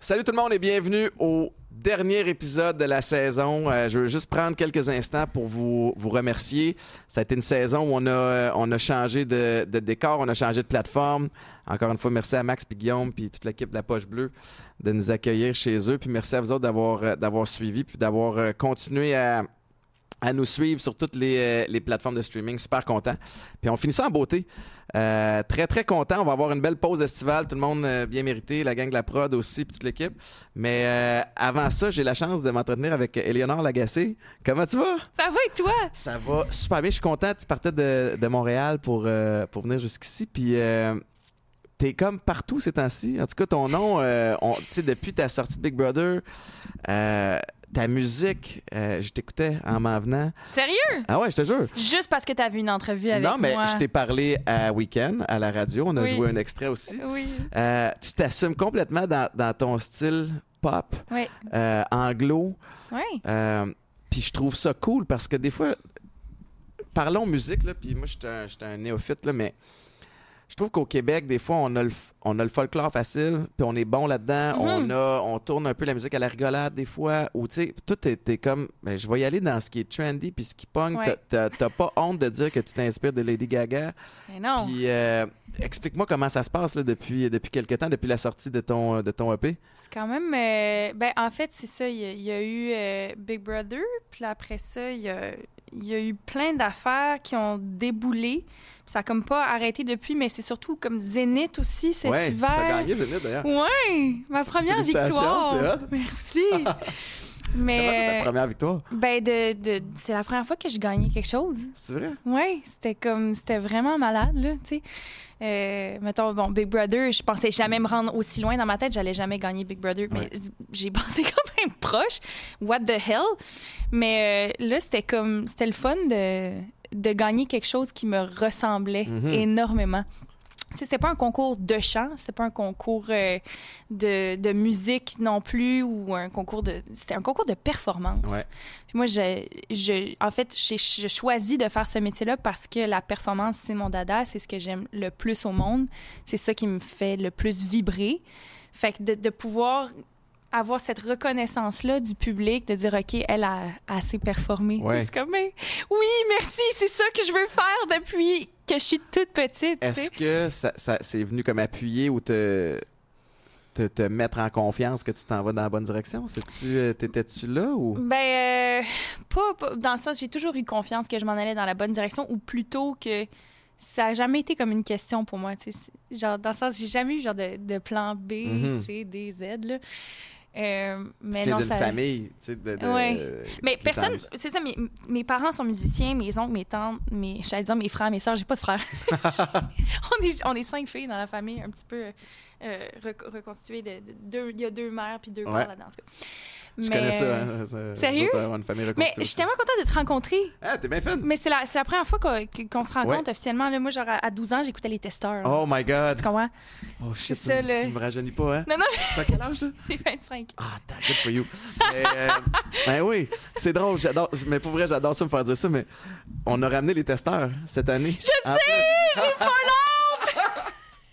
Salut tout le monde et bienvenue au dernier épisode de la saison. Euh, je veux juste prendre quelques instants pour vous, vous remercier. Ça a été une saison où on a, euh, changé de décor, on a changé de plateforme. Encore une fois, merci à Max et Guillaume puis toute l'équipe de la Poche Bleue de nous accueillir chez eux. Puis merci à vous autres d'avoir, euh, d'avoir suivi puis d'avoir euh, continué à, à nous suivre sur toutes les, euh, les plateformes de streaming. Super content. Puis on finit ça en beauté. Euh, très, très content. On va avoir une belle pause estivale. Tout le monde euh, bien mérité. La gang de la prod aussi, puis toute l'équipe. Mais euh, avant ça, j'ai la chance de m'entretenir avec Éléonore Lagacé. Comment tu vas? Ça va et toi? Ça va super bien. Je suis content. Tu partais de, de Montréal pour, pour venir jusqu'ici. Puis t'es comme partout ces temps-ci. En tout cas, ton nom, euh, on- tu sais, depuis ta sortie de Big Brother, euh, ta musique, euh, je t'écoutais en m'en venant. Sérieux? Ah ouais, je te jure. Juste parce que t'as vu une entrevue avec non, mais moi. je t'ai parlé à Weekend, à la radio. On a Oui. joué un extrait aussi. Oui. Tu t'assumes complètement dans, dans ton style pop, Oui. anglo. Oui. Puis je trouve ça cool parce que des fois, parlons musique, là, puis moi, je suis un, un néophyte, là, mais je trouve qu'au Québec, des fois, on a le, on a le folklore facile, puis on est bon là-dedans. Mhm. On a, on tourne un peu la musique à la rigolade, des fois, ou tu sais, tout était comme, ben, je vais y aller dans ce qui est trendy, puis ce qui pogne. Ouais. T'as pas honte de dire que tu t'inspires de Lady Gaga. Mais non. Puis euh, explique-moi comment ça se passe là, depuis, depuis quelque temps, depuis la sortie de ton, de ton EP. C'est quand même. euh, ben, en fait, c'est ça. Il y, a- il y a eu euh, Big Brother, puis après ça, il y a, il y a eu plein d'affaires qui ont déboulé. Ça a comme pas arrêté depuis, mais c'est surtout comme Zénith aussi cet ouais, hiver. t'as gagné Zénith d'ailleurs. Ouais, ma première victoire. c'est Comment c'est ta mais première victoire? ben de, de- c'est la première fois que je gagnais quelque chose. C'est vrai? Ouais, c'était comme c'était vraiment malade là, tu sais. Euh, mettons bon Big Brother, je pensais jamais me rendre aussi loin dans ma tête, j'allais jamais gagner Big Brother, mais Ouais. j'ai pensé quand même proche. What the hell? Mais euh, là c'était comme c'était le fun de de gagner quelque chose qui me ressemblait Mhm. énormément. C'était pas un concours de chant, c'était pas un concours euh, de, de musique non plus ou un concours de c'était un concours de performance. Ouais. Puis moi, je, je, en fait, j'ai je choisis de faire ce métier-là parce que la performance, c'est mon dada, c'est ce que j'aime le plus au monde. C'est ça qui me fait le plus vibrer. Fait que de, de pouvoir avoir cette reconnaissance-là du public, de dire, OK, elle a assez performé. Ouais. C'est comme, mais oui, merci, c'est ça que je veux faire depuis que je suis toute petite. Est-ce que ça, ça- c'est venu comme appuyer ou te, te, te mettre en confiance que tu t'en vas dans la bonne direction? Euh, t'étais-tu là ou? Ben, euh, pas, pas- dans le sens, j'ai toujours eu confiance que je m'en allais dans la bonne direction, ou plutôt que ça a jamais été comme une question pour moi. Genre, dans le sens, j'ai jamais eu genre de, de plan B, Mhm. C, D, Z. Là. Euh, mais tu non, d'une ça. famille, tu sais, de, de- Ouais. euh, Mais personne, c'est ça, mes, mes parents sont musiciens, mes oncles, mes tantes, mes, j'allais dire mes frères, mes sœurs, j'ai pas de frères. on, est, on est cinq filles dans la famille, un petit peu euh, rec- reconstituées. De, de- deux, il y a deux mères puis deux Ouais. pères là-dedans. en tout cas. Je Mais, connais ça. euh, Hein, ça- Sérieux? autres, une famille Mais je suis tellement contente de te rencontrer. Ah, t'es bien fun. Mais c'est la, la première fois qu'on se rencontre Ouais. officiellement. Là, moi, genre, à à 12 ans, j'écoutais les testeurs. là. Oh my God. Tu comprends? Oh shit, tu, ça, là. tu me rajeunis pas, hein? Non, non, T'as quel âge, toi? j'ai 25. Ah, damn, good for you. Mais, euh, ben oui, c'est drôle, j'adore. Mais pour vrai, j'adore ça me faire dire ça, mais on a ramené les testeurs cette année. Je sais! J'ai pas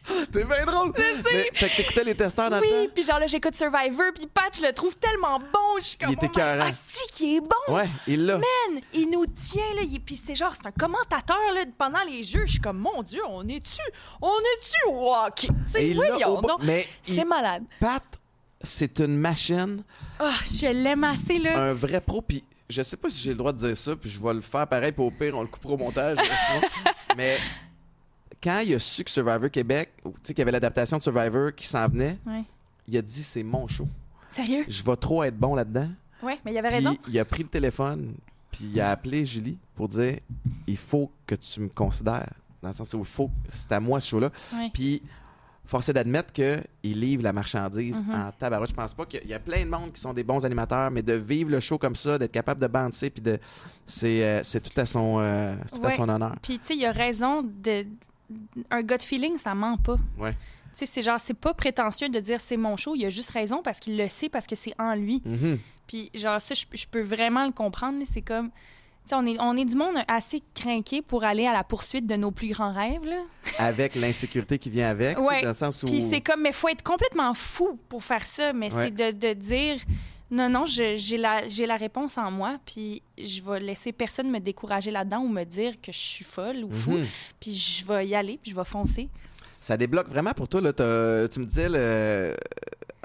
T'es bien drôle! Mais, fait que t'écoutais les testeurs dans Oui, puis genre là, j'écoute Survivor, puis Pat, je le trouve tellement bon. Je suis comme, Il était oh qui est bon, Ouais, il l'a. man! Il nous tient, là. il- Puis c'est genre, c'est un commentateur, là, pendant les jeux. Je suis comme, mon Dieu, on est-tu? On est-tu sais, l'a voyons au bas- donc. Mais il- C'est malade. Pat, c'est une machine, Ah, je l'aime assez, là. un vrai pro, puis je sais pas si j'ai le droit de dire ça, puis je vais le faire pareil, puis au pire, on le coupera au montage. mais quand il a su que Survivor Québec, tu sais, qu'il y avait l'adaptation de Survivor qui s'en venait, Ouais. il a dit c'est mon show. Sérieux? Je vais trop être bon là-dedans. Ouais, mais il avait Puis raison. il a pris le téléphone, puis il a appelé Julie pour dire il faut que tu me considères. Dans le sens où il faut, c'est à moi ce show-là. Ouais. Puis, force est d'admettre qu'il livre la marchandise Mhm. en tabarouette. Je pense pas qu'il y a plein de monde qui sont des bons animateurs, mais de vivre le show comme ça, d'être capable de banter, puis de. C'est euh, c'est tout, à son, euh, tout à son honneur. Puis, tu sais, il a raison de. Un gut feeling, ça ment pas. Ouais. c'est genre, c'est pas prétentieux de dire c'est mon show. Il a juste raison parce qu'il le sait, parce que c'est en lui. Mhm. Puis, genre, ça, je, peux vraiment le comprendre. C'est comme. Tu sais, on est, on est du monde assez craqué pour aller à la poursuite de nos plus grands rêves, là. Avec l'insécurité qui vient avec, Ouais. dans le sens où... Puis c'est comme, mais faut être complètement fou pour faire ça. Mais Ouais. c'est de, de dire, non, non, j'ai la, réponse en moi, puis je vais laisser personne me décourager là-dedans ou me dire que je suis folle ou fou. Mhm. Puis je vais y aller, puis je vais foncer. Ça débloque vraiment pour toi. Là, tu me disais,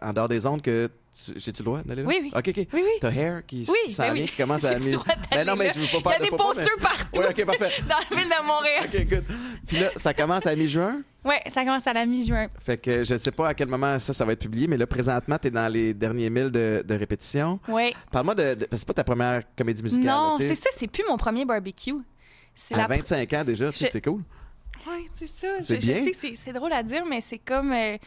en dehors des ondes, que... tu- J'ai-tu le droit d'aller là? Oui, oui. OK, OK. Oui, oui. T'as Hair qui, Oui, s'en ben vient, oui. qui commence à... J'ai le droit d'aller Ben non, mais là? je veux pas Il y a de des mais- posters partout Oui, OK, parfait. dans la ville de Montréal. OK, good. Puis là, ça commence à mi-juin? Ouais, ça commence à la mi-juin. Fait que je ne sais pas à quel moment ça, ça va être publié, mais là, présentement, tu es dans les derniers milles de, de répétition. Ouais. Parle-moi de, de- C'est pas ta première comédie musicale. Non, c'est ça, c'est plus mon premier barbecue. À la 25 ans déjà, Je- c'est cool. Ouais, c'est ça. C'est Je, sais que c'est- c'est drôle à dire, mais c'est comme. euh,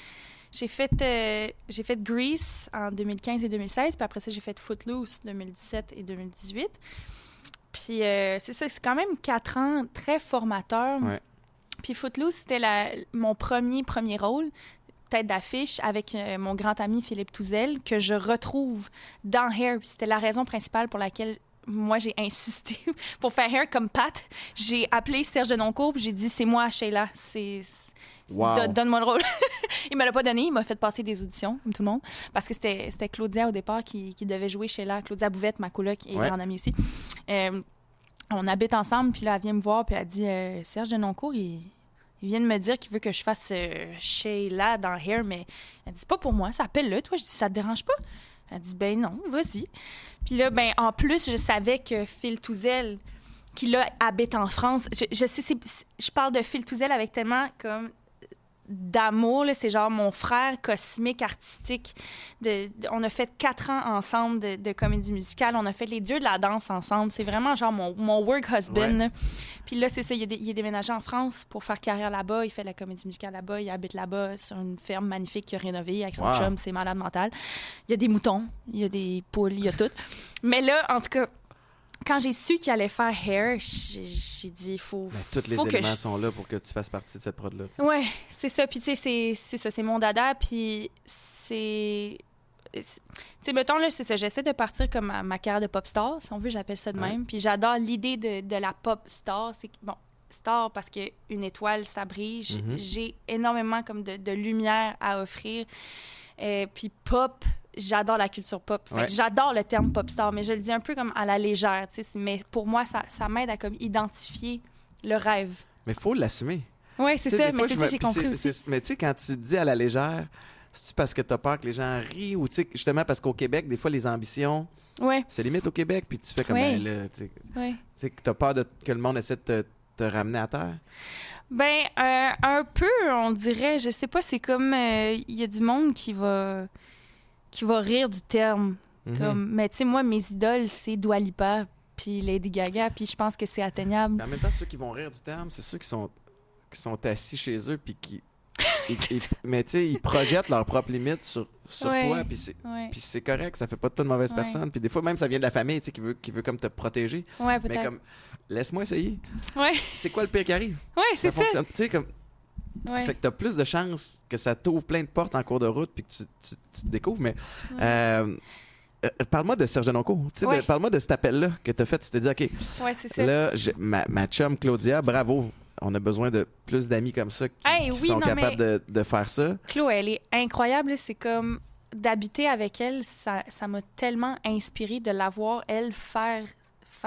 j'ai fait, euh, j'ai fait Grease en 2015 et 2016, puis après ça, j'ai fait Footloose 2017 et 2018. Puis euh, c'est ça, c'est quand même quatre ans très formateurs. Ouais. Puis Footloose, c'était la- mon premier, premier rôle, tête d'affiche, avec euh, mon grand ami Philippe Touzel, que je retrouve dans Hair. C'était la raison principale pour laquelle moi, j'ai insisté pour faire Hair comme Pat. J'ai appelé Serge Denoncourt, puis j'ai dit, c'est moi, Sheila. C'est... c'est- Wow. don- Donne-moi le rôle. il me l'a pas donné, il m'a fait passer des auditions, comme tout le monde, parce que c'était c'était Claudia au départ qui, qui devait jouer Sheila. Claudia Bouvette, ma coloc et Ouais. grande amie aussi. Euh, on habite ensemble, puis là, elle vient me voir, puis elle dit euh, Serge Denoncourt, il, il vient de me dire qu'il veut que je fasse euh, Sheila dans Hair, mais elle dit c'est pas pour moi, ça appelle-le, toi. Je dis ça te dérange pas? Elle dit ben non, vas-y. Puis là, ben en plus, je savais que Phil Touzel, qui là habite en France, je, je sais, c'est- je parle de Phil Touzel avec tellement comme d'amour, c'est genre mon frère cosmique artistique. De, de- on a fait quatre ans ensemble de, de comédie musicale. On a fait les dieux de la danse ensemble. C'est vraiment genre mon, mon work husband. Ouais. Puis là, c'est ça, il, est il est déménagé en France pour faire carrière là-bas. Il fait de la comédie musicale là-bas. Il habite là-bas sur une ferme magnifique qu'il a rénovée avec son Wow. chum. C'est malade mental. Il y a des moutons, il y a des poules, il y a tout. Mais là, en tout cas, quand j'ai su qu'il allait faire Hair, j'ai dit, il faut, Mais tous les faut que éléments je sont là pour que tu fasses partie de cette prod-là. Ouais, c'est ça. Puis, tu sais, c'est- ça, c'est mon dada. Puis, c'est. Tu sais, mettons, là, c'est ça. J'essaie de partir comme ma, ma carrière de pop star, si on veut, j'appelle ça de Ouais. même. Puis, j'adore l'idée de, de la pop star. C'est bon, star parce qu'une étoile, ça brille. Mhm. J'ai énormément comme de, de lumière à offrir. Euh, puis, pop, j'adore la culture pop. Ouais. J'adore le terme pop star, mais je le dis un peu comme à la légère. Mais pour moi, ça, ça m'aide à comme identifier le rêve. Mais il faut l'assumer. Oui, c'est ça, mais c'est ça j'ai compris aussi. Mais tu sais, quand tu dis à la légère, c'est parce que tu as peur que les gens rient ou tu sais, justement parce qu'au Québec, des fois, les ambitions Ouais, se limitent au Québec, puis tu fais comme Oui. ben là, tu sais, ouais. que tu as peur de, que le monde essaie de te, te ramener à terre? Ben, euh, un peu, on dirait. Je sais pas, c'est comme. euh, Il y a du monde qui va. Qui va rire du terme. Mhm. Comme, mais tu sais, moi, mes idoles, c'est Dua Lipa, puis Lady Gaga, puis je pense que c'est atteignable. Mais en même temps, ceux qui vont rire du terme, c'est ceux qui sont, qui sont assis chez eux, puis qui. ils- ils- mais tu sais, ils projettent leurs propres limites sur, sur Ouais. toi, puis c'est. Ouais, Puis c'est correct, ça fait pas de toi de mauvaise Ouais. personne. Puis des fois, même, ça vient de la famille, tu sais, qui veut, qui veut comme te protéger. ouais Mais peut-être. comme, laisse-moi essayer. Ouais, C'est quoi le pire qui arrive? ouais c'est ça. fonctionne. Tu sais, comme, Ouais. Fait que t'as plus de chances que ça t'ouvre plein de portes en cours de route puis que tu, tu- tu te découvres. Mais euh, euh, parle-moi de Serge Denoncourt. Tu sais, de- Ouais. Parle-moi de cet appel-là que t'as fait. Tu t'es dit, OK, ça. là, ma, ma chum Claudia, bravo. On a besoin de plus d'amis comme ça qui, Hey, qui oui, sont non, capables de, de faire ça. Chlo, elle est incroyable. C'est comme d'habiter avec elle, ça ça m'a tellement inspiré de la voir, elle, faire,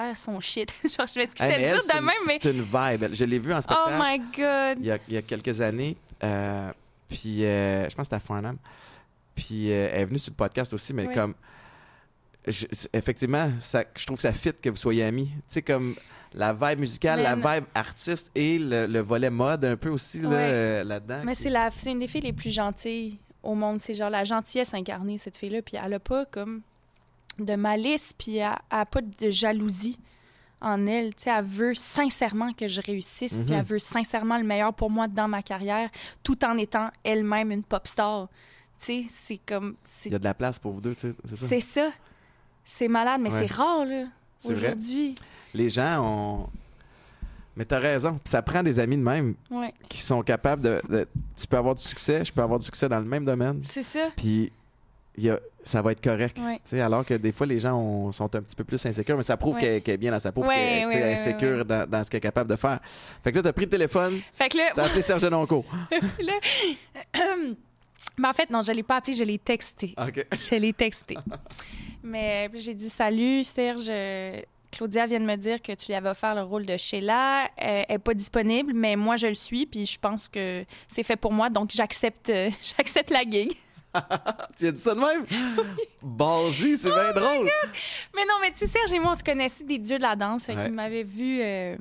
faire son shit. Genre, je m'excuse Hey, de dire de même, mais. C'est une vibe. Je l'ai vue en Oh spectacle my God! il, y a, il y a quelques années. euh, puis euh, je pense que c'était à Farnham. Puis euh, elle est venue sur le podcast aussi, mais Oui. comme. je- effectivement, ça, je trouve que ça fit que vous soyez amis. Tu sais, comme la vibe musicale, la vibe artiste et le, le volet mode un peu aussi là, Ouais. euh, là-dedans. Mais qui- c'est la, c'est une des filles les plus gentilles au monde. C'est genre la gentillesse incarnée, cette fille-là. Puis elle a pas comme de malice, puis elle elle a pas de jalousie en elle. Tu sais, elle veut sincèrement que je réussisse, puis Mhm. elle veut sincèrement le meilleur pour moi dans ma carrière, tout en étant elle-même une pop star. Tu sais, c'est comme... Il y a de la place pour vous deux, tu sais, c'est ça? C'est ça. C'est malade, mais Ouais. c'est rare, là, aujourd'hui. Les gens ont, Mais t'as raison. Puis ça prend des amis de même Ouais, qui sont capables de, de- Tu peux avoir du succès, je peux avoir du succès dans le même domaine. c'est ça. Puis y a- ça va être correct. Ouais. Tu alors que des fois, les gens ont- sont un petit peu plus insécures, mais ça prouve Ouais. qu'elle est bien dans sa peau, qu'elle tu est ouais, sécure ouais. Dans, dans ce qu'elle est capable de faire. Fait que là, t'as pris le téléphone, Fait que là, t'as appelé Serge Nonco. mais en fait, non, je l'ai pas appelé, je l'ai texté. OK. Je l'ai texté. Mais j'ai dit Salut Serge, euh, Claudia vient de me dire que tu lui avais offert le rôle de Sheila. Elle n'est pas disponible, mais moi je le suis, puis je pense que c'est fait pour moi, donc j'accepte euh, j'accepte la gig. tu as dit ça de même? Ballsy, c'est bien drôle. Mais non, mais tu sais, Serge et moi, on se connaissait des dieux de la danse. Fait qu'il m'avait vu, euh,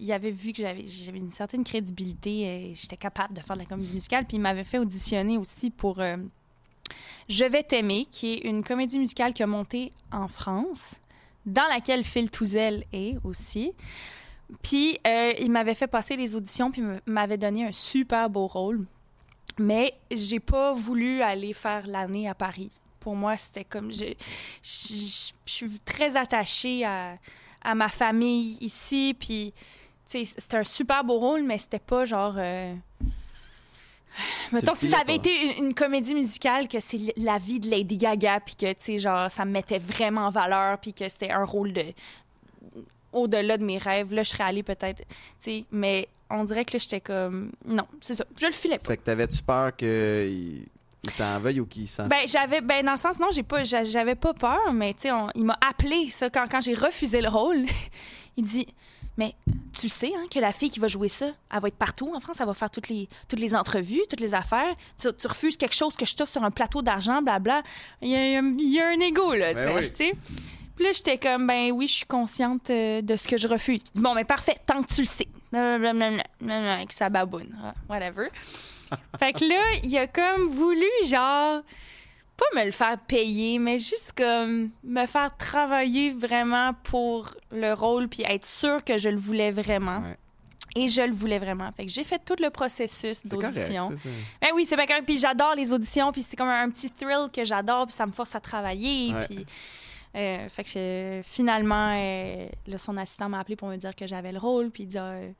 il avait vu que j'avais, une certaine crédibilité et j'étais capable de faire de la comédie musicale. Puis il m'avait fait auditionner aussi pour euh, Je vais t'aimer, qui est une comédie musicale qui a monté en France, dans laquelle Phil Touzel est aussi. Puis euh, il m'avait fait passer les auditions, puis m'avait donné un super beau rôle. Mais j'ai pas voulu aller faire l'année à Paris. Pour moi, c'était comme. Je, je- je suis très attachée à, à ma famille ici. Puis, tu sais, c'était un super beau rôle, mais c'était pas genre. euh, Mettons, si ça avait été une, une comédie musicale, que c'est la vie de Lady Gaga, puis que, tu sais, genre, ça me mettait vraiment en valeur, puis que c'était un rôle de. Au-delà de mes rêves, là, je serais allée peut-être. Tu sais, mais on dirait que là, j'étais comme. Non, c'est ça. Je le filais pas. Fait que t'avais-tu peur qu'il il t'en veuille ou qu'il s'en... Ben, j'avais, ben, dans le sens, non, j'ai pas, j'a- j'avais pas peur, mais tu sais, on- il m'a appelé, ça, quand, quand j'ai refusé le rôle. il dit, mais tu sais, hein, que la fille qui va jouer ça, elle va être partout en France, elle va faire toutes les, toutes les entrevues, toutes les affaires. Tu, tu refuses quelque chose que je t'offre sur un plateau d'argent, blabla. Il y a, il y a- un ego, là, Ben tu oui. sais. Puis là, j'étais comme, ben oui, je suis consciente euh, de ce que je refuse. Puis, bon, ben parfait, tant que tu le sais. Blablabla, avec sa baboune. Ah, Whatever. fait que là, il a comme voulu, genre, pas me le faire payer, mais juste comme me faire travailler vraiment pour le rôle, puis être sûr que je le voulais vraiment. Ouais. Et je le voulais vraiment. Fait que j'ai fait tout le processus d'audition. Ben oui, c'est bien correct. Puis j'adore les auditions, puis c'est comme un, un petit thrill que j'adore, puis ça me force à travailler. Ouais. Puis, euh, fait que finalement, euh, là, son assistant m'a appelé pour me dire que j'avais le rôle, puis il dit euh,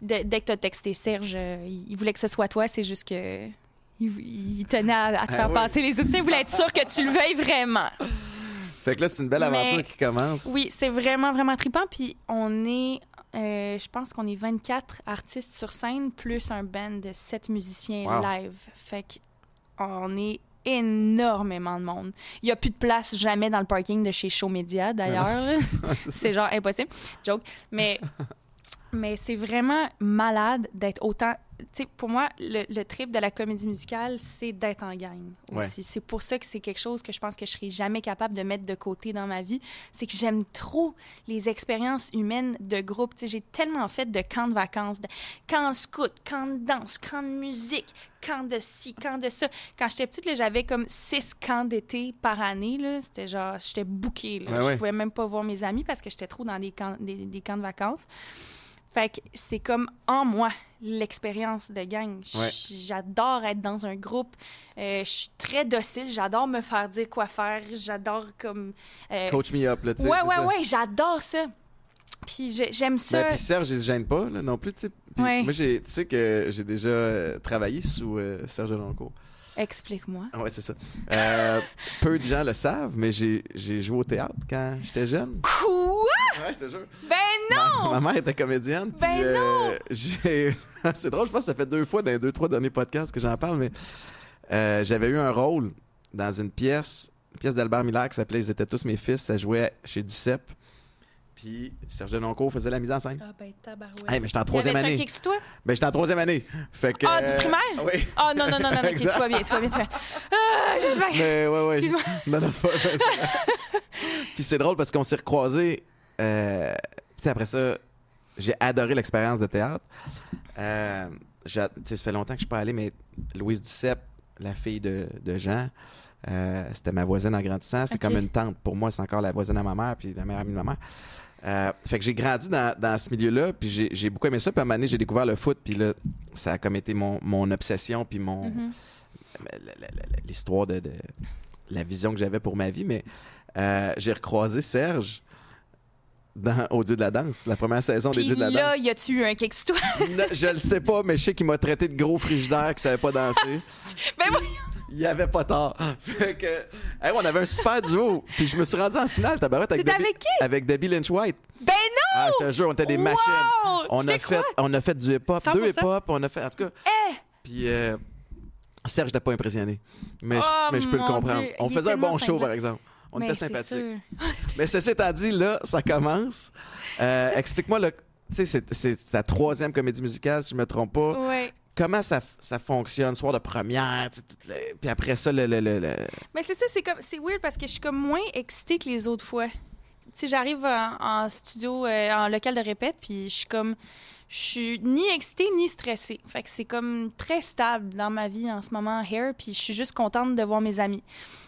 dès, dès que tu as texté Serge, il, il voulait que ce soit toi, c'est juste que. Il, il tenait à, à te Ah faire oui. passer les auditions. Il voulait être sûr que tu le veuilles vraiment. Fait que là, c'est une belle aventure Mais- qui commence. Oui, c'est vraiment, vraiment trippant. Puis on est, euh, je pense qu'on est 24 artistes sur scène, plus un band de 7 musiciens Wow. live. Fait qu'on est énormément de monde. Il n'y a plus de place jamais dans le parking de chez Show Media, d'ailleurs. là. c'est genre impossible. Joke. Mais, mais c'est vraiment malade d'être autant. Pour moi, le, le trip de la comédie musicale, c'est d'être en gang Ouais. aussi. C'est pour ça que c'est quelque chose que je pense que je serai jamais capable de mettre de côté dans ma vie. C'est que j'aime trop les expériences humaines de groupe. J'ai tellement fait de camps de vacances, de camps scout, camps de danse, camps de musique, camps de ci, camps de ça. Quand j'étais petite, j'avais comme six camps d'été par année. C'était genre, j'étais. Ouais, je ouais. pouvais même pas voir mes amis parce que j'étais trop dans des camps, des, des camps de vacances. Fait que c'est comme en moi l'expérience de gang. Ouais. J'adore être dans un groupe. Euh, je suis très docile. J'adore me faire dire quoi faire. J'adore comme. euh, Coach me up, là, tu sais. ouais, ouais, ça. ouais. J'adore ça. Puis j'ai- j'aime ça. Ben, puis Serge, il se gêne pas, là, non plus, tu sais. Ouais. Moi, tu sais que j'ai déjà euh, travaillé sous euh, Serge Loncourt. Explique-moi. Ouais, c'est ça. Euh, peu de gens le savent, mais j'ai j'ai joué au théâtre quand j'étais jeune. Quoi? Ouais, je te jure. Ben non! Ma, ma mère était comédienne. puis, Ben euh, j'ai- c'est drôle, je pense que ça fait deux fois dans les deux, trois derniers podcasts que j'en parle, mais euh, j'avais eu un rôle dans une pièce, une pièce d'Albert Miller qui s'appelait Ils étaient tous mes fils. Ça jouait chez Ducep. Puis Serge Denoncourt faisait la mise en scène. Ah ben tabarouette. Hey, mais j'étais en troisième année. sur toi? Ben, j'étais en troisième année. Fait que, Ah, du euh, primaire? Oui. Ah non, non, non, non, non, ok, tu vas bien, tu vas bien, tu vas bien. Ah, j'espère. Mais ouais, ouais. Excuse-moi. Non, non, c'est pas. Puis c'est drôle parce qu'on s'est recroisés. Euh, puis après ça, j'ai adoré l'expérience de théâtre. Euh, j'ai- tu sais, ça fait longtemps que je suis pas allé, mais Louise Duceppe, la fille de, de Jean, euh, c'était ma voisine en grandissant. C'est comme une tante. Pour moi, c'est encore la voisine à ma mère, puis la meilleure amie de ma mère. Euh, fait que j'ai grandi dans, dans ce milieu-là, puis j'ai j'ai beaucoup aimé ça. Puis à un moment donné, j'ai découvert le foot, puis là, ça a comme été mon, mon obsession, puis mon, Mhm. la- l'histoire de, de- la vision que j'avais pour ma vie, mais euh, j'ai recroisé Serge dans, au Dieu de la danse, la première saison des Dieux de la là, danse. y a-tu eu un kick toi? Je le sais pas, mais je sais qu'il m'a traité de gros frigidaire qui savait pas danser. ben oui! Il y avait pas tort. Fait que, hey, on avait un super duo. Puis je me suis rendu en finale, tabarouette, avec, Debbie- avec qui? avec Debbie Lynch White. Ben non! Ah, je te jure, on était des Wow! machines. On a, fait, on a fait du hip-hop, 100%. deux hip-hop, on a fait. En tout cas. Eh! Puis euh, Serge n'était pas impressionné. Mais, je, Oh, mais je peux le comprendre. Dieu, On il faisait un bon show, par exemple. On Mais était sûr. Mais ceci étant dit, là, ça commence. Euh, Explique-moi, tu sais, c'est- c'est ta troisième comédie musicale, si je me trompe pas. Ouais. Comment ça, ça fonctionne, soir de première, puis après ça, le... le, le- le- Mais c'est ça, c'est comme c'est weird parce que je suis comme moins excitée que les autres fois. Tu sais, j'arrive en, en studio, euh, en local de répète, puis je suis comme, je suis ni excitée ni stressée. Fait que c'est comme très stable dans ma vie en ce moment, Hair, puis je suis juste contente de voir mes amis.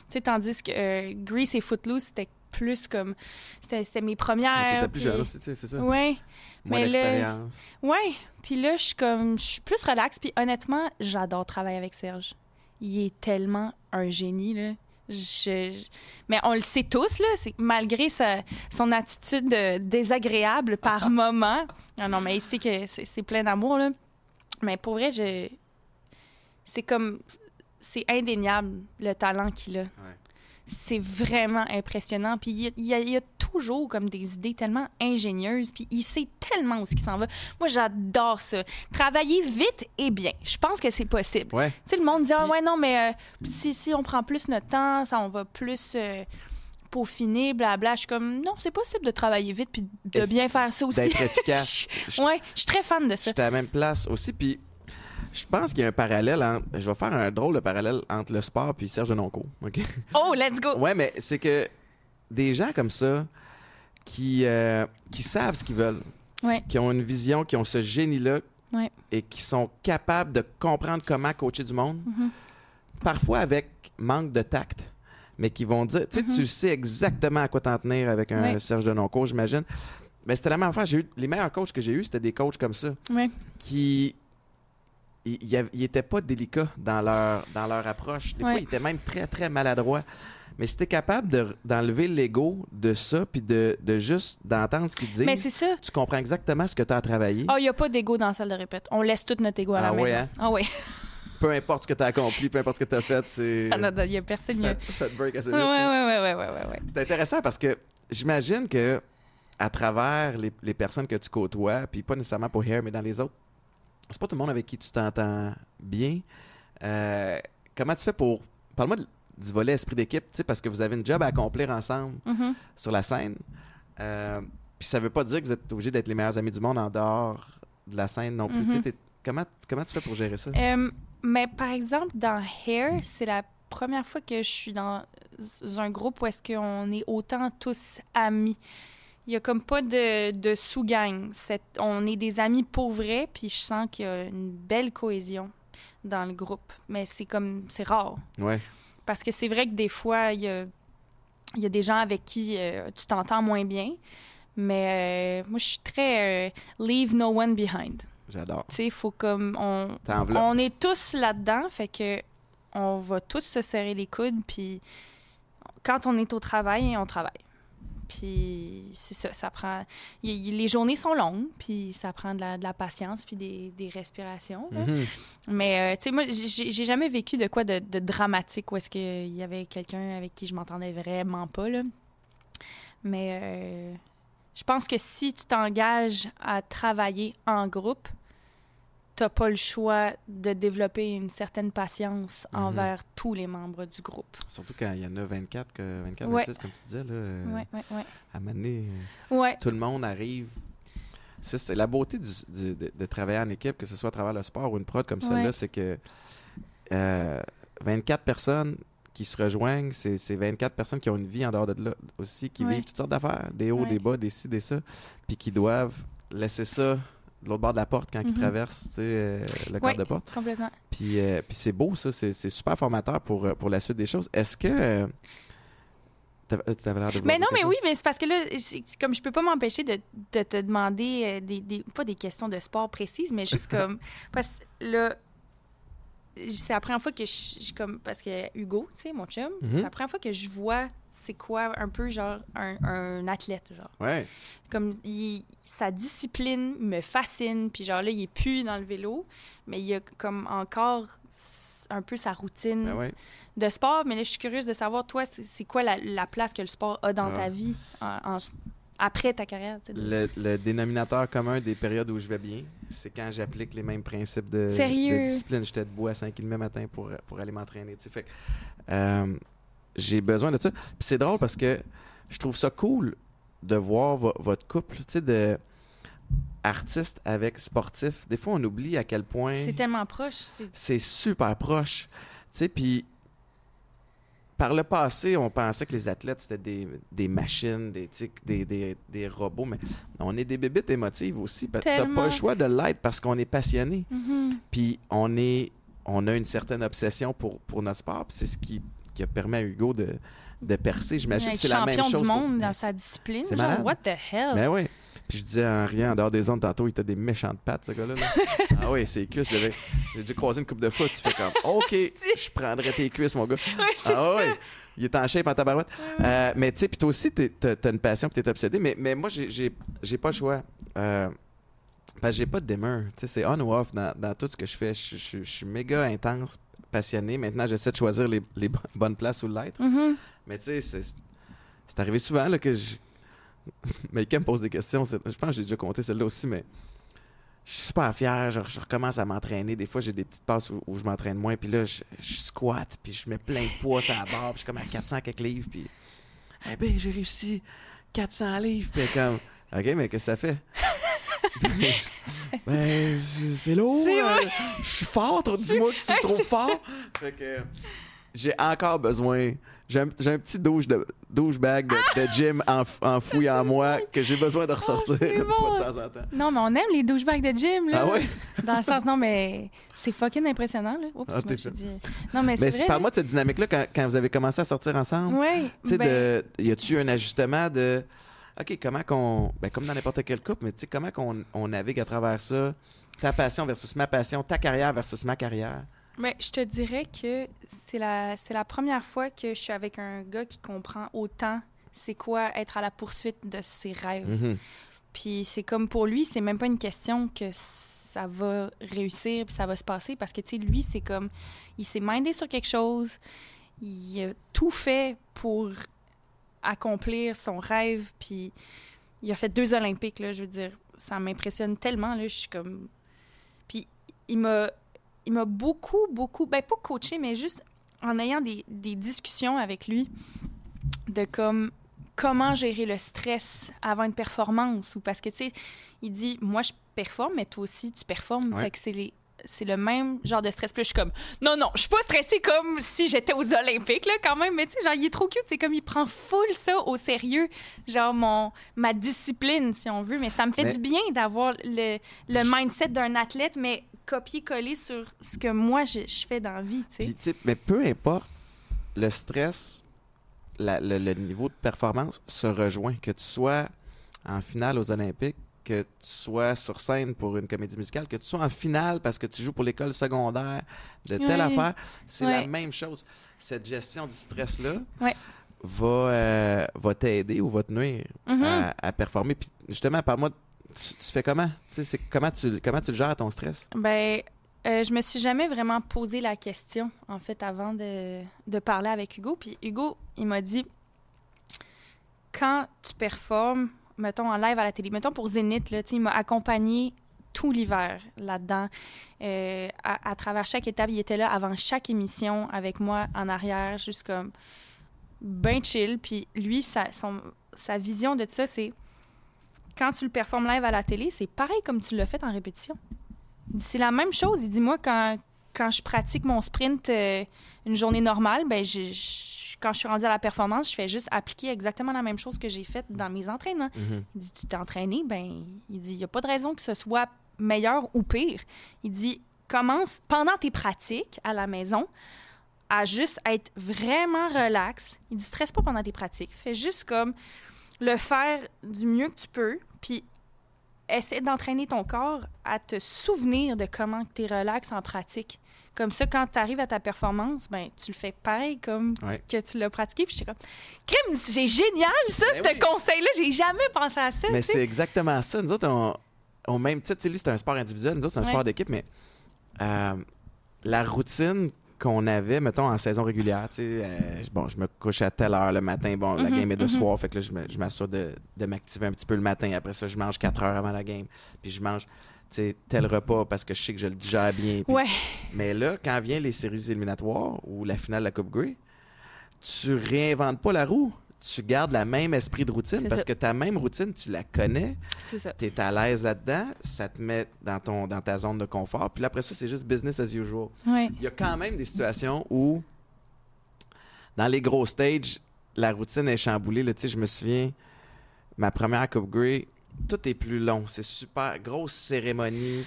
Tu sais, tandis que euh, Grease et Footloose, c'était plus comme, c'était c'était mes premières. T'étais plus sais, c'est ça. Ouais. Moins mais là- d'expérience. Ouais, puis là, je suis comme, je suis plus relax, puis honnêtement, j'adore travailler avec Serge. Il est tellement un génie, là. Je- Mais on le sait tous, là, malgré sa- son attitude euh, désagréable par moment. Non, non, mais il sait que c'est plein d'amour, là. Mais pour vrai, je... c'est comme... C'est indéniable, le talent qu'il a. C'est vraiment impressionnant. Puis il y a, il y a- il y a toujours comme des idées tellement ingénieuses. Puis il sait tellement où ce qu'il s'en va. Moi, j'adore ça. Travailler vite et bien. Je pense que c'est possible. Ouais. Tu sais, le monde dit, ah ouais, non, mais euh, si, si on prend plus notre temps, ça, on va plus euh, peaufiner, blabla. Je suis comme, non, c'est possible de travailler vite puis de Eff- bien faire ça aussi. D'être efficace. Je- ouais, je suis très fan de ça. J'étais à la même place aussi, puis je pense qu'il y a un parallèle entre... Je vais faire un drôle de parallèle entre le sport puis Serge Denoncourt, OK? Oh, let's go! Ouais, mais c'est que des gens comme ça qui, euh, qui savent ce qu'ils veulent, Ouais. qui ont une vision, qui ont ce génie-là Ouais. et qui sont capables de comprendre comment coacher du monde, Mhm. parfois avec manque de tact, mais qui vont dire, tu sais, tu sais exactement à quoi t'en tenir avec un. Ouais. Serge Denoncourt, j'imagine. Mais c'était la même affaire. J'ai eu, les meilleurs coachs que j'ai eus, c'était des coachs comme ça, qui ils ils av- ils étaient pas délicats dans leur, dans leur approche. Des fois, ils étaient même très, très maladroits. Mais si t'es capable de- d'enlever l'ego de ça, puis de, de juste d'entendre ce qu'ils disent, Mais c'est ça. tu comprends exactement ce que tu as à travailler. Oh, il n'y a pas d'ego dans la salle de répète. On laisse tout notre ego à Ah la ouais, maison. hein? Ah oui. Peu importe ce que tu as accompli, peu importe ce que tu as fait, c'est. Il n'y a personne. ça, mieux. ça te break assez vite. Ouais, ouais, ouais, ouais, ouais, ouais, ouais. C'est intéressant parce que j'imagine que à travers les, les personnes que tu côtoies, puis pas nécessairement pour Hair, mais dans les autres, c'est pas tout le monde avec qui tu t'entends bien. Euh, comment tu fais pour. Parle-moi de- du volet esprit d'équipe, parce que vous avez une job à accomplir ensemble Mhm. sur la scène. Euh, puis ça veut pas dire que vous êtes obligés d'être les meilleurs amis du monde en dehors de la scène non plus. T'es- comment, comment tu fais pour gérer ça? Euh, mais par exemple, dans Hair, c'est la première fois que je suis dans un groupe où est-ce qu'on est autant tous amis. Il y a comme pas de, de sous-gang. On est des amis pour vrai, puis je sens qu'il y a une belle cohésion dans le groupe. Mais c'est comme, c'est rare. Ouais. Parce que c'est vrai que des fois, il y a, il y a des gens avec qui euh, tu t'entends moins bien. Mais euh, moi, je suis très euh, leave no one behind. J'adore. Tu sais, il faut comme. On, on est tous là-dedans, fait que on va tous se serrer les coudes, puis quand on est au travail, on travaille. Puis c'est ça, ça prend. y- y- les journées sont longues, puis ça prend de la, de la patience, puis des, des respirations. Mhm. Mais, euh, tu sais, moi, j'ai j'ai jamais vécu de quoi de, de dramatique où est-ce qu'il y avait quelqu'un avec qui je m'entendais vraiment pas, là. Mais euh, je pense que si tu t'engages à travailler en groupe, t'as pas le choix de développer une certaine patience Mhm. envers tous les membres du groupe. Surtout quand il y en a 24, que- 24 Ouais. 26, comme tu disais, là, euh, Ouais, ouais, ouais. à donné, euh, tout le monde arrive. C'est la beauté du- du- de, de travailler en équipe, que ce soit à travers le sport ou une prod comme celle-là, c'est que euh, 24 personnes qui se rejoignent, c'est c'est 24 personnes qui ont une vie en dehors de là aussi, qui vivent toutes sortes d'affaires, des hauts, des bas, des ci, des ça, puis qui doivent laisser ça de l'autre bord de la porte quand ils traversent tu sais, euh, le cadre de porte. complètement. Puis, euh, puis c'est beau, ça. C'est super formateur pour, euh, pour la suite des choses. Est-ce que. euh, t'avais l'air de Mais non, mais oui, mais c'est parce que là, comme je peux pas m'empêcher de, de te demander des, des- pas des questions de sport précises, mais juste comme parce que là, c'est la première fois que je, je- comme parce que Hugo, tu sais, mon chum, Mhm. c'est la première fois que je vois c'est quoi un peu genre un, un athlète genre. Ouais. Comme il- sa discipline me fascine, puis genre là il est plus dans le vélo, mais il a comme encore un peu sa routine Ben ouais. de sport. Mais là je suis curieuse de savoir toi c'est quoi la, la place que le sport a dans Ah. ta vie en- en- après ta carrière. tu sais, de- Le, le dénominateur commun des périodes où je vais bien, c'est quand j'applique les mêmes principes de, de discipline. J'étais debout à 5 h le matin pour, pour aller m'entraîner. Fait euh, j'ai besoin de ça. Puis c'est drôle parce que je trouve ça cool de voir vo- votre couple, tu sais, de artiste avec sportif. Des fois, on oublie à quel point C'est tellement proche. c'est- c'est super proche. Tu sais, puis par le passé, on pensait que les athlètes, c'était des, des machines, des, sais, des, des, des robots, mais on est des bébites émotives aussi. parce que T'as pas le choix de l'être parce qu'on est passionné. Mhm. Puis on est on a une certaine obsession pour, pour notre sport. puis c'est ce qui, qui a permis à Hugo de, de percer. J'imagine que c'est la même champion du monde dans sa discipline. c'est genre, what the hell? ben oui. Puis je disais en rien, en dehors des ondes, tantôt, il t'a des méchantes pattes, ce gars-là. là. ah oui, ses cuisses, je l'avais- j'ai déjà croisé une coupe de fois, tu fais comme, OK, je prendrais tes cuisses, mon gars. Ah oui, il est en shape en tabarouette. Euh, mais tu sais, puis toi aussi, t'es- t'as t'as une passion, puis t'es obsédé. Mais, mais moi, j'ai- j'ai j'ai pas le choix. Euh, parce que j'ai pas de. Tu sais, c'est on ou off dans, dans tout ce que je fais. Je, je- je suis méga intense, passionné. Maintenant, j'essaie de choisir les, les bo- bonnes places où l'être. Mhm. Mais tu sais, c'est c'est arrivé souvent là, que je. mais me pose des questions. Je pense que j'ai déjà compté celle-là aussi, mais je suis super fier. Je, je recommence à m'entraîner. Des fois, j'ai des petites passes où, où je m'entraîne moins. Puis là, je, je squatte. Puis je mets plein de poids sur la barre. Puis je suis comme à 400 quelques livres. Puis, eh ben, j'ai réussi 400 livres. Puis comme, OK, mais qu'est-ce que ça fait? ben, c'est- lourd. Euh, vrai. Je suis fort. Dis-moi que tu me trouves fort. Fait que j'ai encore besoin. J'ai un, un petit douche de douchebag de, de gym enf- enfoui en moi que j'ai besoin de ressortir Oh, une fois de temps en temps. Non, mais on aime les douchebags de gym, là. Ah ouais? Dans le sens, non, mais c'est fucking impressionnant, là. Oups, Ah, moi, dit... Non, mais Mais c'est parle-moi de cette dynamique-là quand, quand vous avez commencé à sortir ensemble. Oui. Tu sais, ben, de, y a-tu un ajustement de. OK, comment qu'on. Ben, comme dans n'importe quel couple, mais tu sais, comment qu'on on navigue à travers ça? Ta passion versus ma passion, ta carrière versus ma carrière? Ben, je te dirais que c'est la, c'est la première fois que je suis avec un gars qui comprend autant c'est quoi être à la poursuite de ses rêves. Mhm. Puis c'est comme pour lui, c'est même pas une question que ça va réussir puis ça va se passer parce que tu sais lui c'est comme il s'est mindé sur quelque chose, il a tout fait pour accomplir son rêve puis il a fait deux olympiques là, je veux dire, ça m'impressionne tellement là, je suis comme puis il m'a il m'a beaucoup beaucoup ben pas coaché mais juste en ayant des, des discussions avec lui de comme comment gérer le stress avant une performance ou parce que tu sais il dit moi je performe mais toi aussi tu performes Ouais. fait que c'est les c'est le même genre de stress. Puis je suis comme, non, non, je suis pas stressée comme si j'étais aux Olympiques, là, quand même. Mais tu sais, genre, il est trop cute. C'est comme, il prend full ça au sérieux. Genre, mon, ma discipline, si on veut. Mais ça me fait Mais- du bien d'avoir le, le mindset d'un athlète, mais copier-coller sur ce que moi, je, je fais dans la vie, tu sais. Puis, tu sais, mais peu importe, le stress, la- le, le niveau de performance se rejoint. Que tu sois en finale aux Olympiques, que tu sois sur scène pour une comédie musicale, que tu sois en finale parce que tu joues pour l'école secondaire de telle affaire, c'est la même chose. Cette gestion du stress-là va, euh, va t'aider ou va te nuire Mhm. à, à performer. Puis justement, parle-moi, tu, tu fais comment? C'est comment tu, comment tu le gères ton stress? Ben, euh, je me suis jamais vraiment posé la question, en fait, avant de, de parler avec Hugo. Puis Hugo, il m'a dit quand tu performes, mettons en live à la télé, mettons pour Zénith, là, il m'a accompagné tout l'hiver là-dedans. Euh, à, travers chaque étape, il était là avant chaque émission avec moi en arrière, juste comme ben chill. Puis lui, sa, son- sa vision de ça, c'est quand tu le performes live à la télé, c'est pareil comme tu l'as fait en répétition. C'est la même chose. Il dit, moi, quand, quand je pratique mon sprint euh, une journée normale, ben, je- je- quand je suis rendue à la performance, je fais juste appliquer exactement la même chose que j'ai faite dans mes entraînements. Mhm. Il dit, tu t'es entraîné, ben, il dit, il n'y a pas de raison que ce soit meilleur ou pire. Il dit, commence pendant tes pratiques à la maison à juste être vraiment relax. Il dit, stresse pas pendant tes pratiques. Fais juste comme le faire du mieux que tu peux, puis essaie d'entraîner ton corps à te souvenir de comment tu es relax en pratique. Comme ça, quand tu arrives à ta performance, ben, tu le fais pareil comme Ouais. que tu l'as pratiqué. Puis j'étais comme, crime, c'est génial ça, Ben ce oui. conseil-là. J'ai jamais pensé à ça. Mais c'est exactement ça. Nous autres, on, au même titre, lui, c'est un sport individuel. Nous autres, c'est un Ouais. sport d'équipe, mais euh, la routine qu'on avait, mettons, en saison régulière, tu sais, euh, bon, je me couche à telle heure le matin, bon, la Mhm, game est de mhm. soir, fait que là, je m'assure de, de m'activer un petit peu le matin. Après ça, je mange 4 heures avant la game, puis je mange, tu sais, tel repas parce que je sais que je le digère bien. Ouais, Mais là, quand viennent les séries éliminatoires ou la finale de la Coupe Grey, tu réinventes pas la roue. Tu gardes le même esprit de routine parce ça. que ta même routine, tu la connais c'est ça. tu es à l'aise là-dedans, ça te met dans, ton, dans ta zone de confort. Puis là, après ça, c'est juste business as usual. Ouais. Il y a quand même des situations où, dans les gros stages, la routine est chamboulée. Là, Tu sais, je me souviens, ma première Coupe Grey, tout est plus long. C'est super. Grosse cérémonie.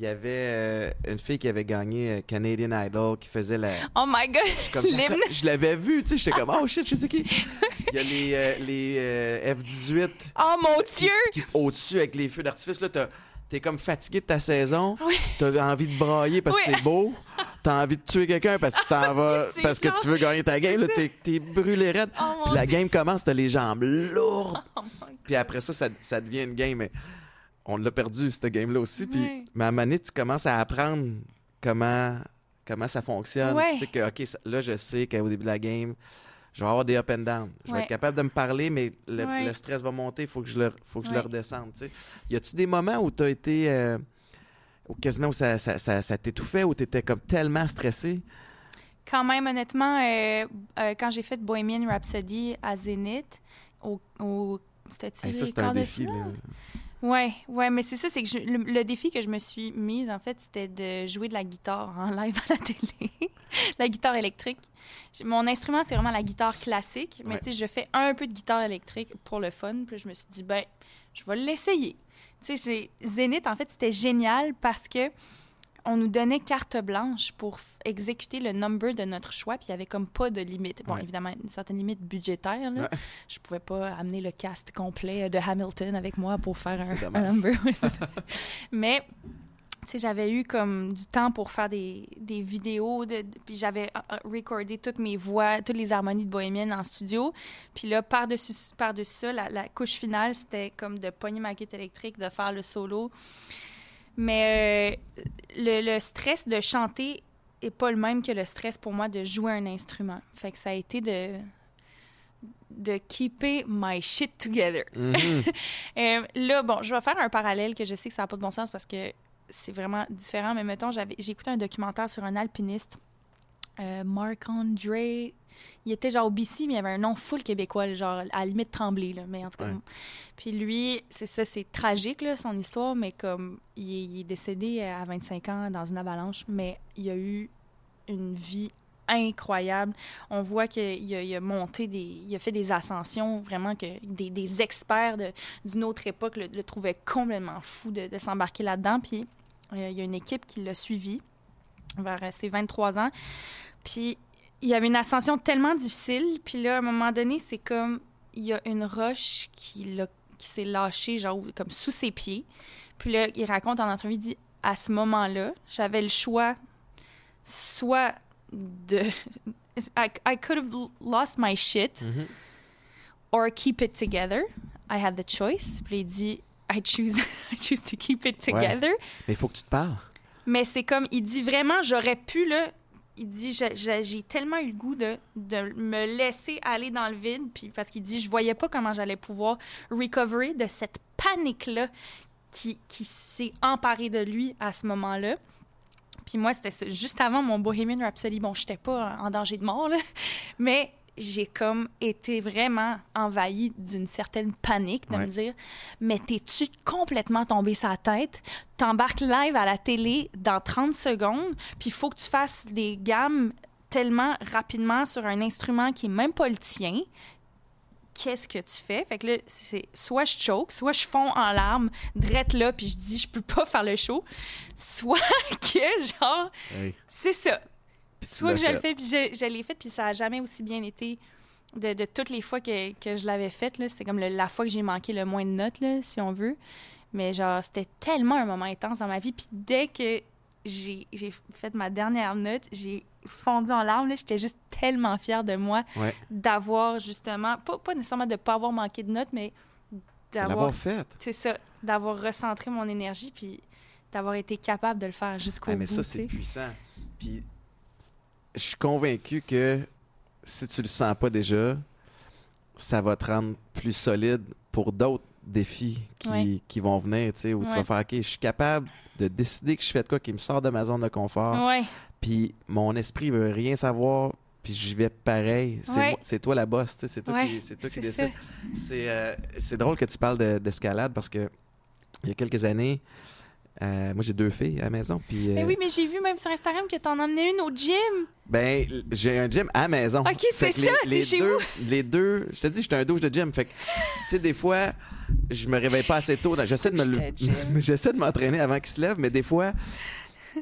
Il y avait euh, une fille qui avait gagné euh, Canadian Idol qui faisait la. Oh my God! Je comme, l'avais vu, tu sais, j'étais comme, oh shit, je sais qui. Il y a les, euh, les euh, F-18 Oh mon Dieu! qui- au-dessus avec les feux d'artifice. Là, t'as- t'es comme fatigué de ta saison. Oui. T'as envie de brailler parce que c'est beau. T'as envie de tuer quelqu'un parce que tu t'en vas, parce que tu veux gagner ta game. Là, t'es, t'es brûlé raide. Oh Puis la Dieu! game commence, t'as les jambes lourdes. Oh. Puis après ça, ça, ça devient une game. Mais on l'a perdu, cette game-là aussi. Puis, Ouais. mais à un moment donné, tu commences à apprendre comment, comment ça fonctionne. Ouais. Tu sais que, OK, ça- là, je sais qu'au début de la game, je vais avoir des up and down. Je vais être capable de me parler, mais le, stress va monter. Il faut que je le, faut que je le redescende. tu sais. Y a-tu des moments où tu as été. euh, ou quasiment où ça, ça, ça, ça t'étouffait, où tu étais comme tellement stressé? Quand même, honnêtement, euh, euh, quand j'ai fait Bohemian Rhapsody à Zénith, au, au c'était-tu Hey, les un de défi. finale? Là. Ouais, ouais, mais c'est ça, c'est que je- le, le défi que je me suis mise, en fait, c'était de jouer de la guitare en live à la télé. la guitare électrique. Mon instrument, c'est vraiment la guitare classique, mais Ouais. tu sais, je fais un peu de guitare électrique pour le fun. Puis je me suis dit, ben, je vais l'essayer. Tu sais, Zénith, en fait, c'était génial parce que on nous donnait carte blanche pour exécuter le number de notre choix, puis il y avait comme pas de limite. Bon, Ouais. évidemment, une certaine limite budgétaire. Là. Ouais. Je pouvais pas amener le cast complet de Hamilton avec moi pour faire un, un number. Mais tu sais, j'avais eu comme du temps pour faire des, des vidéos, de, de- puis j'avais euh, euh, recordé toutes mes voix, toutes les harmonies de Bohémienne en studio. Puis là, par-dessus par ça, la, la couche finale, c'était comme de pogner ma guitare électrique, de faire le solo. Mais euh, le, le stress de chanter est pas le même que le stress pour moi de jouer un instrument. Fait que ça a été de de keeper my shit together. Mhm. Euh, là, bon, je vais faire un parallèle que je sais que ça n'a pas de bon sens parce que c'est vraiment différent, mais mettons, j'ai écouté un documentaire sur un alpiniste, euh, Marc-André. Il était genre au BC, mais il avait un nom full québécois, genre à la limite tremblé, là, mais en tout cas. Ouais. Puis lui, c'est ça, c'est tragique, là, son histoire, mais comme il est, il est décédé à 25 ans dans une avalanche, mais il a eu une vie incroyable. On voit qu'il a, il a monté des... Il a fait des ascensions, vraiment, que des, des experts de- d'une autre époque le, le trouvaient complètement fou de, de s'embarquer là-dedans. Puis euh, il y a une équipe qui l'a suivi vers euh, ses 23 ans. Puis il y avait une ascension tellement difficile. Puis là, à un moment donné, c'est comme... Il y a une roche qui, l'a- qui s'est lâchée, genre, comme sous ses pieds. Puis là, il raconte en entrevue, il dit, à ce moment-là, j'avais le choix soit de... I, I could have lost my shit Mhm. or keep it together. I had the choice. Puis il dit, I choose, I choose to keep it together. Mais il faut que tu te parles. Mais c'est comme, il dit vraiment, j'aurais pu, là, il dit, j'ai- tellement eu le goût de, de me laisser aller dans le vide, puis parce qu'il dit, je voyais pas comment j'allais pouvoir recovery de cette panique-là qui, qui s'est emparée de lui à ce moment-là. Puis moi, c'était juste avant mon Bohemian Rhapsody. Bon, j'étais pas en danger de mort, là, mais j'ai comme été vraiment envahie d'une certaine panique de Ouais. me dire mais t'es-tu complètement tombé sa tête? T'embarques live à la télé dans 30 secondes puis il faut que tu fasses des gammes tellement rapidement sur un instrument qui est même pas le tien qu'est-ce que tu fais? Fait que là, c'est soit je choke, soit je fonds en larmes, drette là, puis je dis je peux pas faire le show, soit que, genre, Hey. c'est ça. Soit que je le fait. fais, puis je, je l'ai fait, puis ça a jamais aussi bien été de, de toutes les fois que, que je l'avais faite. C'était comme le- la fois que j'ai manqué le moins de notes, là, si on veut. Mais genre, c'était tellement un moment intense dans ma vie. Puis dès que j'ai fait ma dernière note, j'ai fondu en larmes. J'étais juste tellement fière de moi Ouais. d'avoir justement, pas, pas nécessairement de ne pas avoir manqué de notes, mais d'avoir, fait. c'est ça, d'avoir recentré mon énergie puis d'avoir été capable de le faire jusqu'au Ah, mais bout. ça, c'est puissant. Puis, je suis convaincu que si tu le sens pas déjà, ça va te rendre plus solide pour d'autres défis qui, Ouais. qui vont venir, tu sais, où tu vas faire, OK, je suis capable de décider que je fais de quoi qui me sort de ma zone de confort, Ouais, puis mon esprit veut rien savoir, puis j'y vais pareil. C'est toi la boss, tu sais, c'est toi, Ouais, qui, c'est toi qui c'est décide. C'est euh, c'est drôle que tu parles de- d'escalade parce que il y a quelques années, euh, moi j'ai deux filles à la maison, puis Mais euh, oui, mais j'ai vu même sur Instagram que t'en emmenais une au gym. ben j'ai un gym à la maison. Ok, c'est ça, c'est chez deux, Les deux, je te dis, j'étais un douche de gym. Fait que, tu sais, des fois, je me réveille pas assez tôt. J'essaie de me j'essaie de m'entraîner avant qu'ils se lèvent, mais des fois,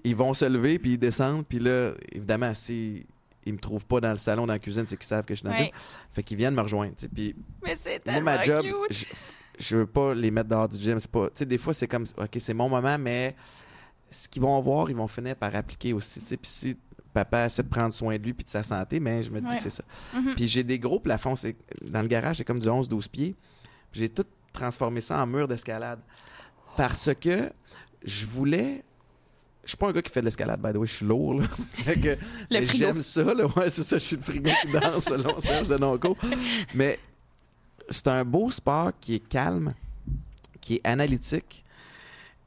ils vont se lever puis ils descendent, puis là, évidemment, si ils me trouvent pas dans le salon, dans la cuisine, c'est qu'ils savent que je suis dans le Ouais. gym. Fait qu'ils viennent me rejoindre. Puis Mais c'est moi, ma job, je, je veux pas les mettre dehors du gym. C'est pas, des fois, c'est comme, OK, c'est mon moment, mais ce qu'ils vont voir, ils vont finir par appliquer aussi. Puis si papa essaie de prendre soin de lui puis de sa santé, mais je me dis Ouais. que c'est ça. Mhm. Puis j'ai des gros plafonds. c'est- Dans le garage, c'est comme du 11-12 pieds. J'ai tout transformé ça en mur d'escalade. Parce que je voulais. Je suis pas un gars qui fait de l'escalade, by the way, je suis lourd. Là. Fait que- mais frigo. J'aime ça, là. Ouais, c'est ça, je suis le frigo qui danse selon Serge de Nonco. Mais c'est un beau sport qui est calme, qui est analytique.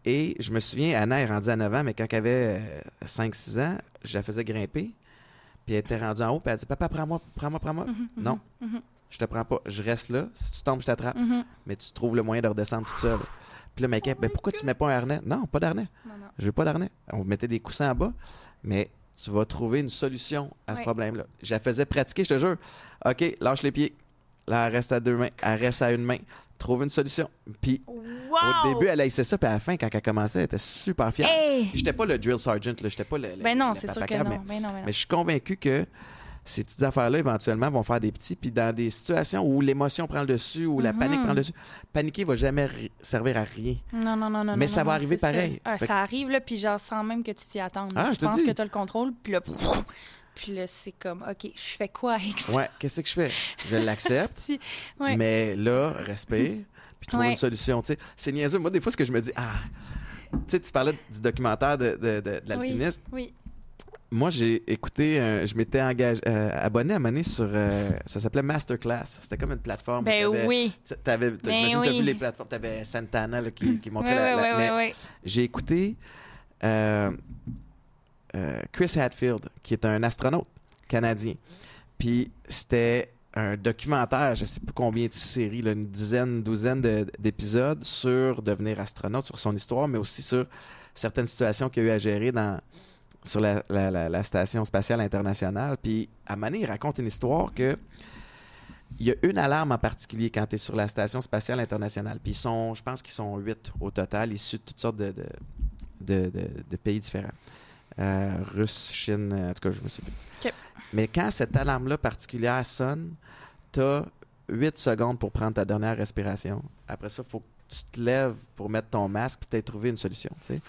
Et je me souviens, Anna est rendue à 9 ans, mais quand elle avait euh, 5-6 ans, je la faisais grimper. Puis elle était rendue en haut, puis elle dit Papa, prends-moi, prends-moi, prends-moi. Mhm, mhm, Non. mhm, Je te prends pas. Je reste là. Si tu tombes, je t'attrape. mhm. Mais tu trouves le moyen de redescendre toute seule. Puis là, mec, ben pourquoi tu mets pas un harnais? Non, pas d'harnais. Non, non. Je veux pas d'harnais. On mettait des coussins en bas, mais tu vas trouver une solution à ce problème-là. Je la faisais pratiquer, je te jure. OK, lâche les pieds. Là, elle reste à deux mains. Elle reste à une main. Trouve une solution. Puis Wow! au début, elle haïssait ça, puis à la fin, quand elle commençait, elle était super fière. Hey! J'étais pas le drill sergeant, là. J'étais pas le. le- Ben non, le c'est sûr que mais- Ben non, ben non. mais je suis convaincu que ces petites affaires-là, éventuellement, vont faire des petits. Puis dans des situations où l'émotion prend le dessus, où la Mhm. panique prend le dessus, paniquer va jamais servir à rien. Non, non, non, non. Mais non, ça non, va arriver ça. pareil. Ah, ça arrive, là, puis genre, sans même que tu t'y attendes. Ah, je te dis. que tu as le contrôle, puis là, puis là, c'est comme, OK, je fais quoi avec ça? Ouais, qu'est-ce que je fais? Je l'accepte, ouais. mais là, respire, puis trouve Ouais. une solution. C'est niaiseux. Moi, des fois, ce que je me dis, ah, tu sais, tu parlais du documentaire de, de- de- de l'alpiniste. Oui. Moi, j'ai écouté, euh, je m'étais engagé, euh, abonné à donné sur, euh, ça s'appelait Masterclass. C'était comme une plateforme. Ben oui. tu- T'avais, Ben j'imagine t'as oui. vu les plateformes. T'avais Santana là, qui, qui montrait oui, la, la- oui, mais oui, oui. J'ai écouté Chris Hadfield, qui est un astronaute canadien. Puis c'était un documentaire, je sais plus combien de séries, là, une dizaine, une douzaine de- d'épisodes sur devenir astronaute, sur son histoire, mais aussi sur certaines situations qu'il a eu à gérer dans, sur la, la- la- la station spatiale internationale. Puis à Mané, il raconte une histoire que il y a une alarme en particulier quand tu es sur la station spatiale internationale. Puis ils sont, je pense qu'ils sont huit au total, issus de toutes sortes de, de, de- de- de pays différents. Euh, Russe, Chine, en tout cas, je ne sais plus. Mais quand cette alarme-là particulière sonne, tu as 8 secondes pour prendre ta dernière respiration. Après ça, il faut que tu te lèves pour mettre ton masque puis tu trouvé une solution. tu sais.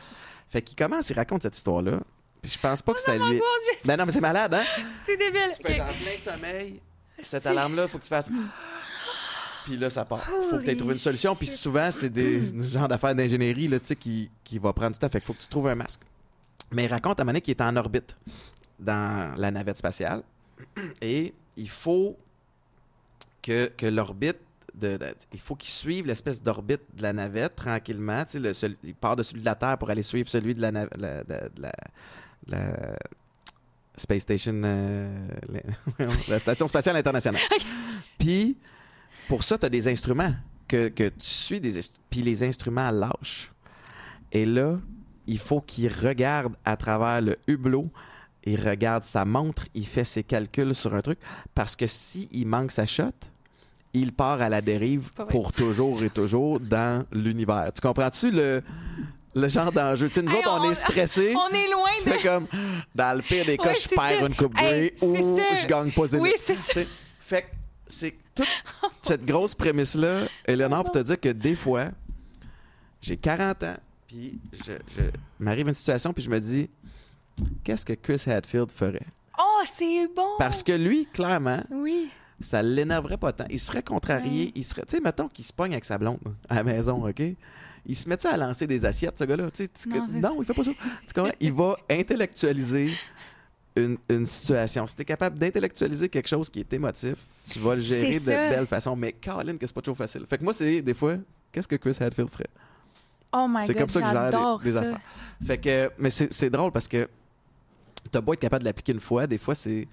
Fait qu'il commence, il raconte cette histoire-là. Puis je pense pas que ça lui. Je- Ben non, mais c'est malade, hein? C'est débile. Tu peux être en plein sommeil. Cette Si. alarme-là, il faut que tu fasses. Puis là, ça part. faut que tu trouvé une solution. Puis souvent, c'est des genres d'affaires d'ingénierie là, tu sais, qui, qui va prendre du temps. Fait qu'il faut que tu trouves un masque. Mais il raconte à donné qu'il est en orbite dans la navette spatiale. Et il faut que, que l'orbite. De, de- il faut qu'il suive l'espèce d'orbite de la navette tranquillement. Le- il part de celui de la Terre pour aller suivre celui de la, la- la- la Space Station, euh, la, la Station Spatiale Internationale. Puis, pour ça, tu as des instruments que, que tu suis, des puis les instruments lâchent. Et là, il faut qu'il regarde à travers le hublot, il regarde sa montre, il fait ses calculs sur un truc, parce que s'il manque sa shot, il part à la dérive pour toujours et toujours dans l'univers. Tu comprends-tu le, le genre d'enjeu? Tu sais, nous Hey, autres, on, on- est stressés. On est loin Tu de. fais comme, dans le pire des cas, Ouais, je perds une coupe Hey, ou ça. je gagne pas. Oui, c'est ça. Fait que c'est toute cette grosse prémisse-là, Eleanor, pour te dire que des fois, j'ai 40 ans, puis je, je m'arrive une situation, puis je me dis, qu'est-ce que Chris Hadfield ferait? Oh, c'est bon! Parce que lui, clairement, Oui. ça l'énerverait pas tant. Il serait contrarié, Ouais. il serait, tu sais, mettons qu'il se pogne avec sa blonde à la maison, OK? Il se met-tu à lancer des assiettes, ce gars-là? Tu sais, tu- Non, non, il fait pas ça. Tu comprends? Il va intellectualiser une, une situation. Si tu es capable d'intellectualiser quelque chose qui est émotif, tu vas le gérer de belle façon. Mais Caroline, que c'est pas toujours facile. Fait que moi, c'est des fois, qu'est-ce que Chris Hadfield ferait? Oh my C'est god, comme ça que je gère j'adore des, des ça. affaires. Fait que, mais c'est c'est drôle parce que t'as beau être capable de l'appliquer une fois, des fois, c'est.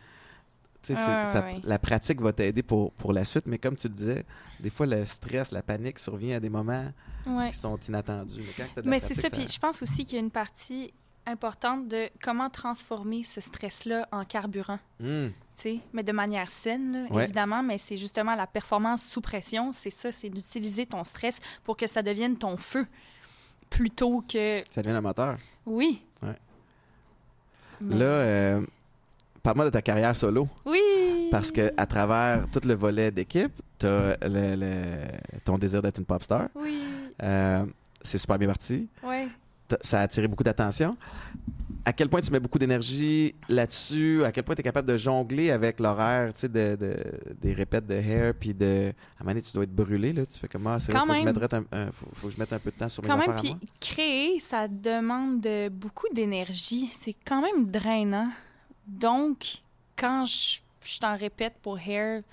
Ouais, ça- ouais. La pratique va t'aider pour, pour la suite, mais comme tu le disais, des fois, le stress, la panique survient à des moments Ouais. qui sont inattendus. Mais, c'est ça, puis je pense aussi qu'il y a une partie importante de comment transformer ce stress-là en carburant. Sais, mais de manière saine, là, évidemment, mais c'est justement la performance sous pression, c'est ça, c'est d'utiliser ton stress pour que ça devienne ton feu, plutôt que... Ça devient un moteur. Oui. Là, euh, parle-moi de ta carrière solo. Oui! Parce que à travers tout le volet d'équipe, le, le- ton désir d'être une pop star. Oui, Euh, c'est super bien parti. T'as- Ça a attiré beaucoup d'attention. À quel point tu mets beaucoup d'énergie là-dessus? À quel point tu es capable de jongler avec l'horaire tu de, de- des répètes de hair? Puis de. À un moment donné, tu dois être brûlé. Là. Tu fais comment? C'est Quand faut, que je un, un- faut, faut que je mette un peu de temps sur mes Quand affaires même, puis créer, ça demande de- beaucoup d'énergie. C'est quand même drainant. Donc, quand je, je t'en répète pour Hair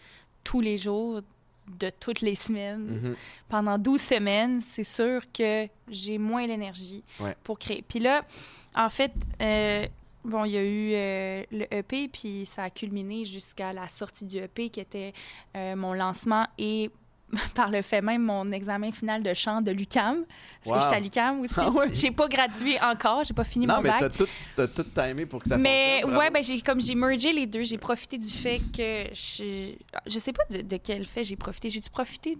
tous les jours, de toutes les semaines, Mhm. pendant 12 semaines, c'est sûr que j'ai moins l'énergie Ouais. pour créer. Puis là, en fait, euh, bon, il y a eu euh, le EP, puis ça a culminé jusqu'à la sortie du EP qui était euh, mon lancement et par le fait même mon examen final de chant de l'UCAM. Parce Wow. que j'étais à l'UCAM aussi. Ah ouais? J'ai pas gradué encore, j'ai pas fini Non, mon mais bac. t'as tout, t'as tout timé pour que ça Mais fonctionne. ouais, ben j'ai comme j'ai mergé les deux, j'ai profité du fait que je je sais pas de, de quel fait j'ai profité. J'ai dû profiter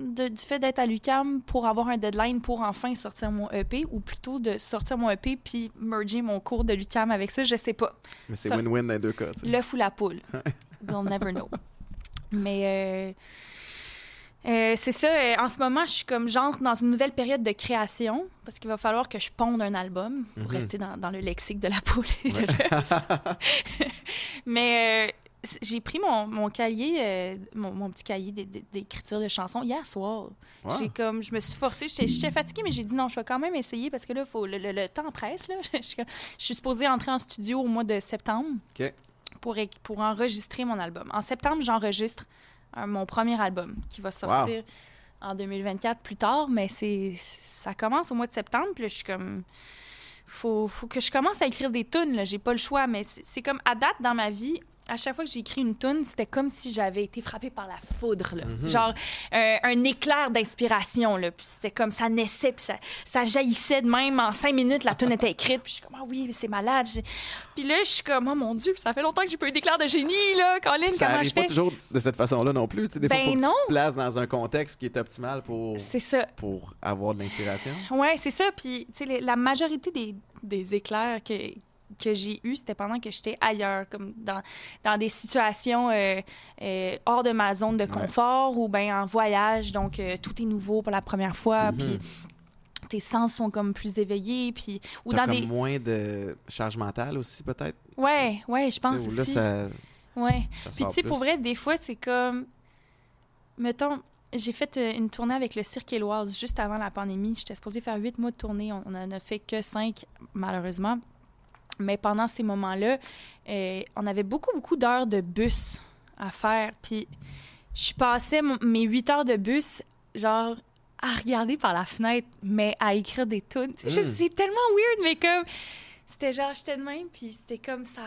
de- du fait d'être à l'UCAM pour avoir un deadline pour enfin sortir mon EP ou plutôt de sortir mon EP puis merger mon cours de l'UCAM avec ça, je sais pas. Mais c'est win-win dans les deux cas. L'œuf ou la poule. We'll never know. Mais euh, euh, c'est ça, euh, en ce moment, je suis comme j'entre dans une nouvelle période de création parce qu'il va falloir que je ponde un album pour Mhm. rester dans, dans le lexique de la poule et de. Mais euh, j'ai pris mon, mon cahier, mon, mon petit cahier d'é- d'é- d'écriture de chansons hier soir. Wow. J'ai comme, je me suis forcée, j'étais fatiguée, mais j'ai dit non, je vais quand même essayer parce que là, faut, le, le- le temps presse. Là. Je, suis supposée entrer en studio au mois de septembre pour, pour enregistrer mon album. En septembre, j'enregistre un- mon premier album qui va sortir en 2024 plus tard, mais c'est ça commence au mois de septembre. Puis là, je suis comme. Faut, faut que je commence à écrire des tunes, là. J'ai pas le choix, mais c'est comme à date dans ma vie. À chaque fois que j'ai écrit une tune, c'était comme si j'avais été frappée par la foudre, là. Mhm. Genre euh, un éclair d'inspiration. Puis c'était comme ça naissait, puis ça, ça jaillissait de même. En cinq minutes, la tune était écrite. Puis je suis comme, ah oui, mais c'est malade. Puis là, je suis comme, oh mon Dieu, ça fait longtemps que j'ai pas eu d'éclair de génie, là. Colin, Ça comment arrive je pas fais? toujours de cette façon-là non plus. Tu sais, des fois, Ben faut que non. tu te places dans un contexte qui est optimal pour, ça. pour avoir de l'inspiration. Ouais, c'est ça. Puis, tu sais, la majorité des, des éclairs que, que j'ai eus, c'était pendant que j'étais ailleurs, comme dans, dans des situations euh, euh, hors de ma zone de confort ou bien en voyage. Donc, euh, tout est nouveau pour la première fois. Mhm. Puis, tes sens sont comme plus éveillés. Puis, ou dans comme des. moins de charge mentale aussi, peut-être? Ouais, ouais, je pense où là, aussi. ça, Ouais. ça Puis, tu sais, pour vrai, des fois, c'est comme. Mettons, j'ai fait une tournée avec le Cirque Éloise juste avant la pandémie. J'étais supposée faire huit mois de tournée. On n'en a fait que cinq, malheureusement. Mais pendant ces moments-là, euh, on avait beaucoup, beaucoup d'heures de bus à faire. Puis, je passais mes huit heures de bus, genre, à regarder par la fenêtre, mais à écrire des tunes. Je- Mm. C'est tellement weird, mais comme. C'était genre, j'étais de même, puis c'était comme ça.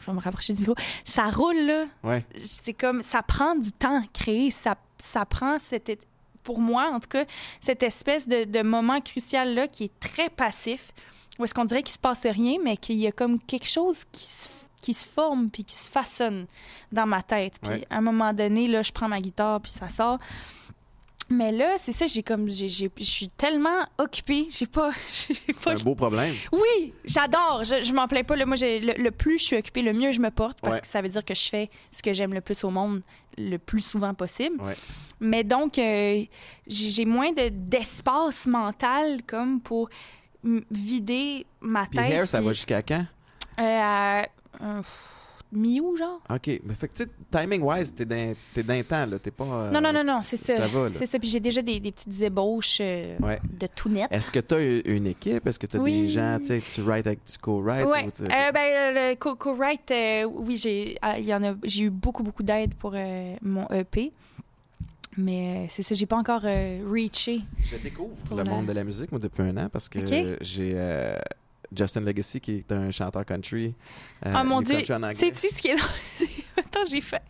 Je vais me rapprocher du micro. Ça roule, là Ouais. c'est comme ça prend du temps à créer ça ça prend cette pour moi en tout cas cette espèce de, de moment crucial là qui est très passif où est-ce qu'on dirait qu'il se passe rien mais qu'il y a comme quelque chose qui se qui se forme puis qui se façonne dans ma tête puis Ouais. à un moment donné là je prends ma guitare puis ça sort Mais là, c'est ça, j'ai comme, je suis tellement occupée, j'ai pas, pas. un beau problème. Oui, j'adore, je, je m'en plains pas. Là, moi, j'ai- le, le plus je suis occupée, le mieux je me porte, parce Ouais. que ça veut dire que je fais ce que j'aime le plus au monde le plus souvent possible. Ouais. Mais donc, euh, j'ai moins de, d'espace mental comme pour vider ma Puis tête. Hair, ça puis, va jusqu'à quand? euh, à, euh, pff, mi-août, genre? OK. Mais fait que, tu sais, timing-wise, t'es d'un t'es d'un temps, là. T'es pas... euh, non, non, non, non, c'est ça. Ça va, là. C'est ça. Puis j'ai déjà des, des petites ébauches euh, Ouais. de tout net. Est-ce que tu as une équipe? Est-ce que tu as Oui. des gens, tu sais, que tu write avec du co-write? Ouais. ou tu- Euh, ben, le co- co-write, euh, oui, j'ai, ah, il y en a, j'ai eu beaucoup, beaucoup d'aide pour euh, mon EP. Mais euh, c'est ça, j'ai pas encore euh, reaché. Je découvre le la- monde de la musique, moi, depuis un an, parce que j'ai euh, Justin Legacy, qui est un chanteur country. euh, Ah mon Dieu! country en anglais. Sais-tu ce qui est? Attends, j'ai fait.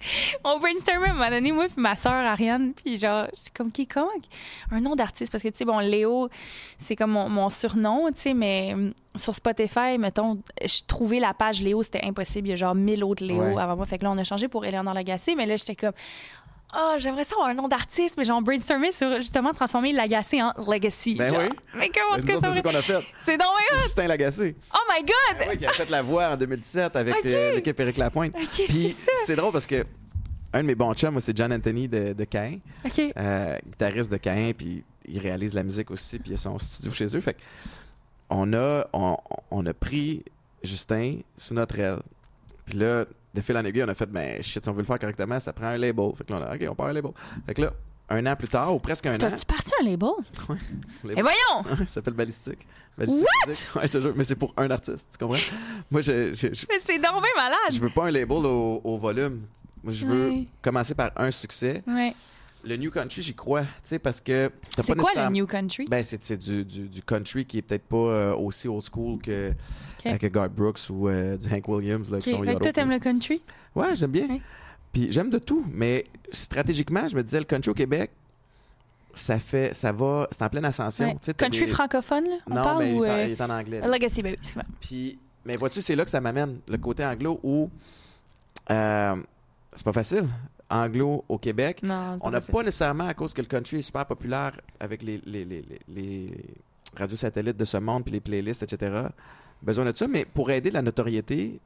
On brainstormait à un moment donné, moi, puis ma sœur Ariane, puis genre, c'est comme qui, comment? Un nom d'artiste, parce que, tu sais, bon, Léo, c'est comme mon, mon surnom, tu sais, mais hum, sur Spotify, mettons, je trouvais la page Léo, c'était impossible. Il y a genre mille autres Léo Ouais. avant moi. Fait que là, on a changé pour Eleanor Lagacé, mais là, j'étais comme. Ah, j'aimerais ça avoir un nom d'artiste, mais genre brainstormé sur justement transformer Lagacé en Legacy. Ben genre. oui. Mais comment Mais est-ce que ça c'est qu'on a fait. C'est donc! Justin Lagacé. Oh my God! Ben oui, qui a fait la voix en 2017 avec euh, l'équipe Éric Lapointe. Puis c'est drôle parce que un de mes bons chums, moi, c'est John Anthony de, de Caen, euh, guitariste de Caen, puis il réalise la musique aussi, puis il a son studio chez eux. Fait que on a, on, on a pris Justin sous notre aile. Puis là, de fil en aiguille, on a fait, ben shit, si on veut le faire correctement, ça prend un label. Fait que là, on a, OK, on part un label. Fait que là, un an plus tard, ou presque un an, T'as-tu parti un label? label- Mais voyons! ça s'appelle Ballistique. Ballistique Music. Ouais, je te jure, mais c'est pour un artiste, tu comprends? Moi, je, je, je- Mais c'est bien malade! je veux pas un label au, au volume. Moi, je veux Ouais. commencer par un succès. Ouais. Le New Country, j'y crois, tu sais, parce que C'est quoi le New Country? Ben, c'est du, du, du country qui est peut-être pas euh, aussi old school que, Ok. que Garth Brooks ou euh, du Hank Williams. Là, qui Ok. sont Fait que Yodel toi, t'aimes le country? Ouais, j'aime bien. Puis j'aime de tout, mais stratégiquement, je me disais, le country au Québec, ça fait, ça va, c'est en pleine ascension. Ouais. Country des- francophone, là? On Non, parle mais il, ou. par- euh, il est en anglais. là. Legacy, ben oui, excuse-moi. Puis, mais vois-tu, c'est là que ça m'amène, le côté anglo où c'est pas facile. Anglo au Québec, Non, on n'a pas nécessairement, à cause que le country est super populaire avec les, les, les, les- radios satellites de ce monde, puis les playlists, etc., besoin de ça. Mais pour aider la notoriété,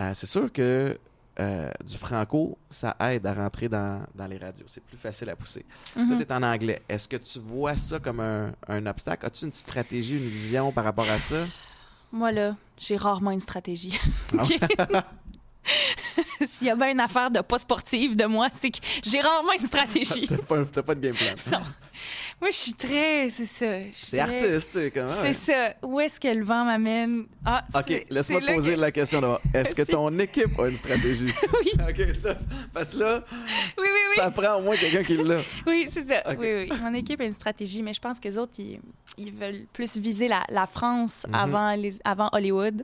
euh, c'est sûr que euh, du franco, ça aide à rentrer dans, dans les radios. C'est plus facile à pousser. Mhm. Tout est en anglais. Est-ce que tu vois ça comme un, un obstacle? As-tu une stratégie, une vision par rapport à ça? Moi, là, j'ai rarement une stratégie. S'il y a bien une affaire de pas sportive de moi, c'est que j'ai rarement une stratégie. T'as pas, pas de game plan. moi, je suis très. C'est ça. C'est artiste, t'es comment? C'est ça. Où est-ce que le vent m'amène? Ah, OK, laisse-moi poser que- la question d'abord. Est-ce que ton équipe a une stratégie? Oui, OK, ça. Parce que là, oui, oui, oui. ça prend au moins quelqu'un qui l'a. Oui, c'est ça. Ok. Oui, oui. Mon équipe a une stratégie, mais je pense que les autres, ils, ils veulent plus viser la, la France Mhm. avant, les, avant Hollywood,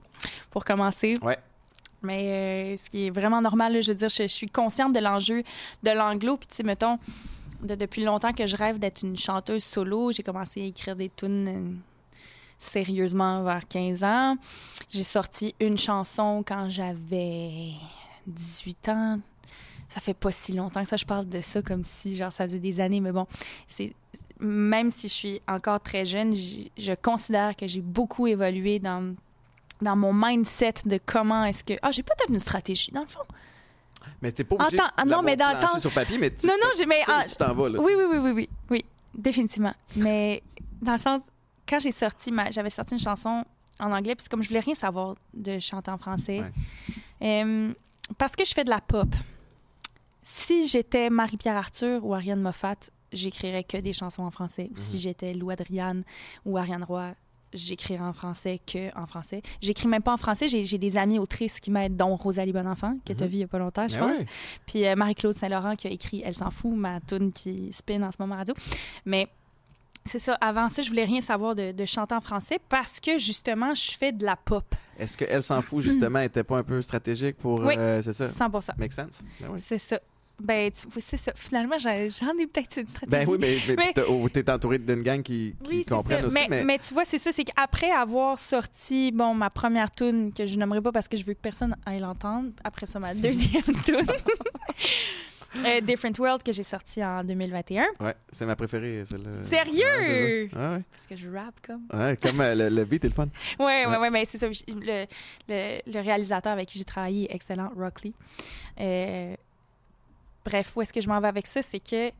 pour commencer. Ouais. Mais euh, ce qui est vraiment normal, je veux dire, je, suis consciente de l'enjeu de l'anglo. Puis, tu sais, mettons, de- depuis longtemps que je rêve d'être une chanteuse solo, j'ai commencé à écrire des tunes euh, sérieusement vers 15 ans. J'ai sorti une chanson quand j'avais 18 ans. Ça fait pas si longtemps que ça, je parle de ça comme si, genre, ça faisait des années, mais bon, c'est même si je suis encore très jeune, je considère que j'ai beaucoup évolué dans, dans mon mindset de comment est-ce que. Ah, j'ai peut-être une stratégie, dans le fond. Mais t'es pas obligé Attends, ah non, mais dans le sens- sur papier, mais tu, Non, non, j'ai. Mais, ah, tu t'en vas, là. oui, oui, oui, oui, oui, oui, définitivement. Mais dans le sens, quand j'ai sorti ma, j'avais sorti une chanson en anglais, puis comme je voulais rien savoir de chanter en français, Euh, parce que je fais de la pop. Si j'étais Marie-Pierre Arthur ou Ariane Moffat, j'écrirais que des chansons en français. Ou si Mhm. j'étais Lou Adriane ou Ariane Roy, j'écrirais en français que en français. J'écris même pas en français. J'ai des amies autrices qui m'aident, dont Rosalie Bonenfant, que tu as Mhm. vu il y a pas longtemps, je Ben pense. Puis euh, Marie-Claude Saint-Laurent qui a écrit Elle s'en fout, ma tune qui spin en ce moment radio. Mais c'est ça, avant ça, je voulais rien savoir de, de chanter en français parce que justement, je fais de la pop. Est-ce qu'elle s'en fout, justement, était pas un peu stratégique pour. Oui. euh, c'est ça? 100 Make sense? Ben oui. C'est ça. Ben, c'est ça. Finalement, j'en j'en ai peut-être une stratégie. Ben oui, mais, mais, Mais- oh, t'es entouré d'une gang qui, qui Oui, c'est comprennent ça. aussi. mais, Mais, mais tu vois, c'est ça, c'est qu'après avoir sorti, bon, ma première tune, que je nommerai pas parce que je veux que personne aille l'entendre, après ça, ma deuxième tune, Euh, Different World que j'ai sorti en 2021. Ouais, c'est ma préférée, celle-là. Sérieux? Ouais, ça. Ouais, ouais. Parce que je rappe comme. Ouais, comme euh, le, le beat est le fun. Ouais, ouais, Ouais. ouais, mais c'est ça. Le, le, le réalisateur avec qui j'ai travaillé est excellent, Rock Lee. Euh, bref, où est-ce que je m'en vais avec ça? C'est que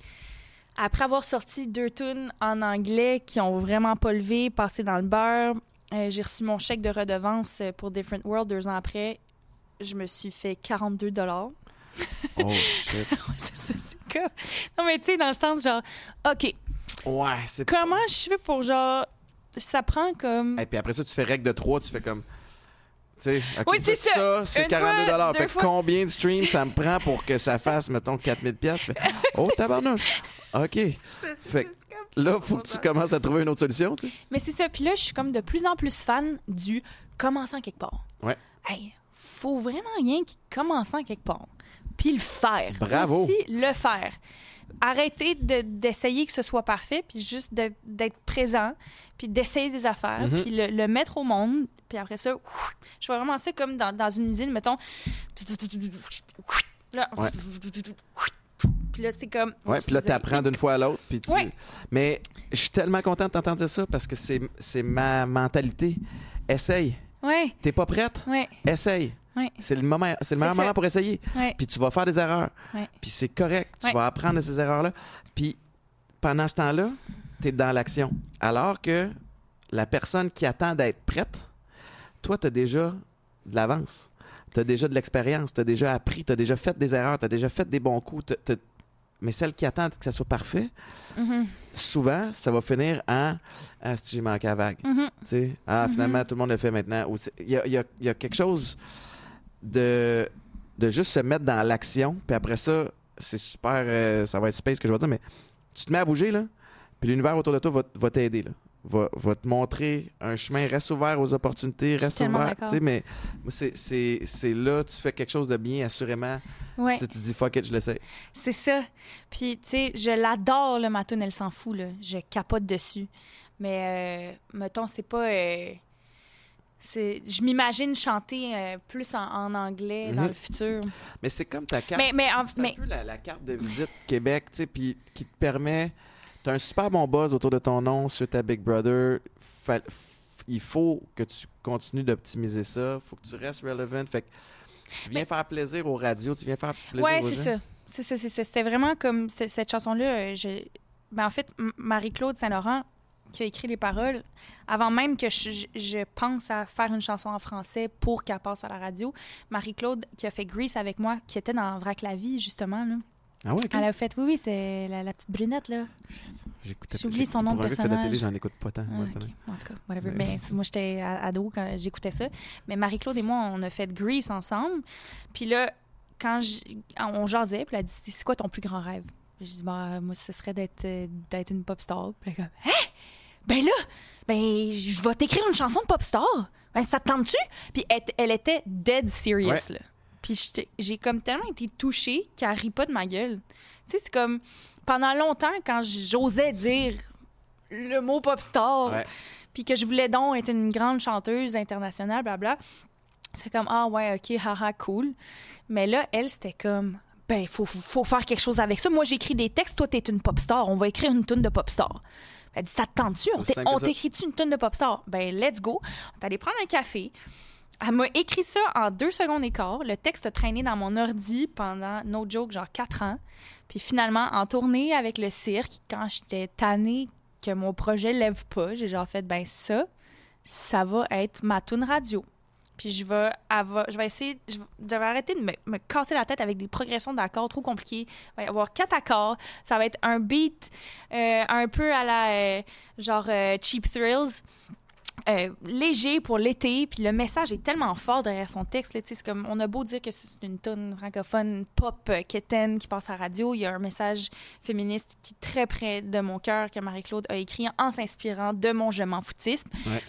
après avoir sorti deux tunes en anglais qui ont vraiment pas levé, passé dans le beurre, euh, j'ai reçu mon chèque de redevance euh, pour Different World deux ans après. Je me suis fait 42 dollars. Oh shit. c'est ça, c'est comme... Non, mais tu sais, dans le sens genre, OK, Ouais, c'est comment je fais pour genre... Ça prend comme... Et puis après ça, tu fais règle de 3, tu fais comme. Oui, c'est ça. ça. c'est Une 42 fois, deux Fait fois. combien de streams ça me prend pour que ça fasse, mettons, 4000 pièces Oh, tabarnouche. OK. Fait là, faut que tu commences à trouver une autre solution. Mais c'est ça. Puis là, je suis comme de plus en plus fan du commençant quelque part. Ouais. Hey, faut vraiment rien qui commençant quelque part. Puis le faire. Bravo. Aussi, le faire. Arrêter de- d'essayer que ce soit parfait, puis juste d'être- présent, puis d'essayer des affaires, Mhm. puis le, le mettre au monde. Puis après ça, ouf, je vois vraiment ça comme dans, dans une usine, mettons. Là, Ouais. Puis là, c'est comme. Ouais, puis là, tu apprends d'une fois à l'autre. Puis tu... Ouais. Mais je suis tellement content de t'entendre dire ça parce que c'est c'est ma mentalité. Essaye. Ouais, T'es pas prête? ouais, Essaye. Ouais, C'est le moment, c'est le meilleur moment pour essayer. ouais. Puis tu vas faire des erreurs. Ouais. Puis c'est correct. Tu vas apprendre de ces erreurs-là. Puis pendant ce temps-là, tu es dans l'action. Alors que la personne qui attend d'être prête, toi, tu as déjà de l'avance. Tu as déjà de l'expérience. Tu as déjà appris. Tu as déjà fait des erreurs. Tu as déjà fait des bons coups. Mais celle qui attend que ça soit parfait, Mhm, souvent, ça va finir en Ah, si j'ai manqué à vague. mhm. Tu sais, ah, Mhm. finalement, tout le monde le fait maintenant. Ou c'est- Il y a, il y a- il y a quelque chose de, de juste se mettre dans l'action, puis après ça, c'est super, euh, ça va être space que je vais dire, mais tu te mets à bouger, là, puis l'univers autour de toi va, va t'aider, là. Va, va te montrer un chemin, reste ouvert aux opportunités, suis reste tellement ouvert. d'accord. tu sais, Mais moi, c'est- c'est c'est là, tu fais quelque chose de bien, assurément. Ouais. Si tu dis fuck it, je le sais. C'est ça. Puis, tu sais, je l'adore, le ma toune, elle s'en fout, là. Je capote dessus. Mais, euh, mettons, c'est pas... euh. Je m'imagine chanter euh, plus en, en anglais dans Mhm. le futur. Mais c'est comme ta carte. Mais, mais, en- C'est mais un peu la, la carte de visite Québec, tu sais, puis qui te permet. Tu as un super bon buzz autour de ton nom suite à Big Brother. Fa- il faut que tu continues d'optimiser ça. Il faut que tu restes relevant. Fait que tu viens faire plaisir aux radios, tu viens faire plaisir ouais, aux c'est gens. ça. C'est ça, c'est ça. C'était vraiment comme ce- cette chanson-là. euh, je- ben, en fait, Marie-Claude Saint-Laurent, qui a écrit les paroles, avant même que je, pense à faire une chanson en français pour qu'elle passe à la radio, Marie-Claude, qui a fait Grease avec moi, qui était dans Vrac la vie, justement, là. Ah ouais. Elle a fait, oui, oui, c'est la, la petite brunette, là. J'oublie son nom de de la télé, personnage. j'en écoute pas tant. Ah. En tout cas, whatever. Mais c'est- moi, j'étais ado quand j'écoutais ça. Mais Marie-Claude et moi, on a fait Grease ensemble. Puis là, quand on jasait, puis elle a dit C'est quoi ton plus grand rêve? J'ai dit bah, Moi, ce serait d'être euh, d'être une pop star. Puis elle comme Hein? Ben là, ben, je vais t'écrire une chanson de pop star. Ben, ça te tente-tu? Puis elle, elle était dead serious, Ouais. là. Puis j'ai comme tellement été touchée qu'elle rit pas de ma gueule. Tu sais, c'est comme pendant longtemps, quand j'osais dire le mot pop star, Ouais. puis que je voulais donc être une grande chanteuse internationale, blabla. C'est comme, ah ouais, ok, haha, cool. Mais là, elle, c'était comme, ben, faut, faut faire quelque chose avec ça. Moi, j'écris des textes, toi, t'es une pop star. On va écrire une tune de pop star. Elle dit, ça te tente-tu? On t'écrit-tu une tune de pop star? Ben, let's go. On est allé prendre un café. Elle m'a écrit ça en deux secondes et quart. Le texte a traîné dans mon ordi pendant, no joke, genre quatre ans. Puis finalement, en tournée avec le cirque, quand j'étais tannée que mon projet lève pas, j'ai genre fait, ben ça, ça va être ma tune radio. Puis je vais, va- je vais essayer, je vais- je vais arrêter de me, me casser la tête avec des progressions d'accords trop compliquées. Il va y avoir quatre accords. Ça va être un beat euh, un peu à la, euh, genre, euh, Cheap Thrills. euh, léger pour l'été, puis le message est tellement fort derrière son texte. là, C'est comme on a beau dire que c'est une tonne francophone pop quétaine qui passe à la radio, il y a un message féministe qui est très près de mon cœur que Marie-Claude a écrit en s'inspirant de mon je m'en foutisme. Ouais.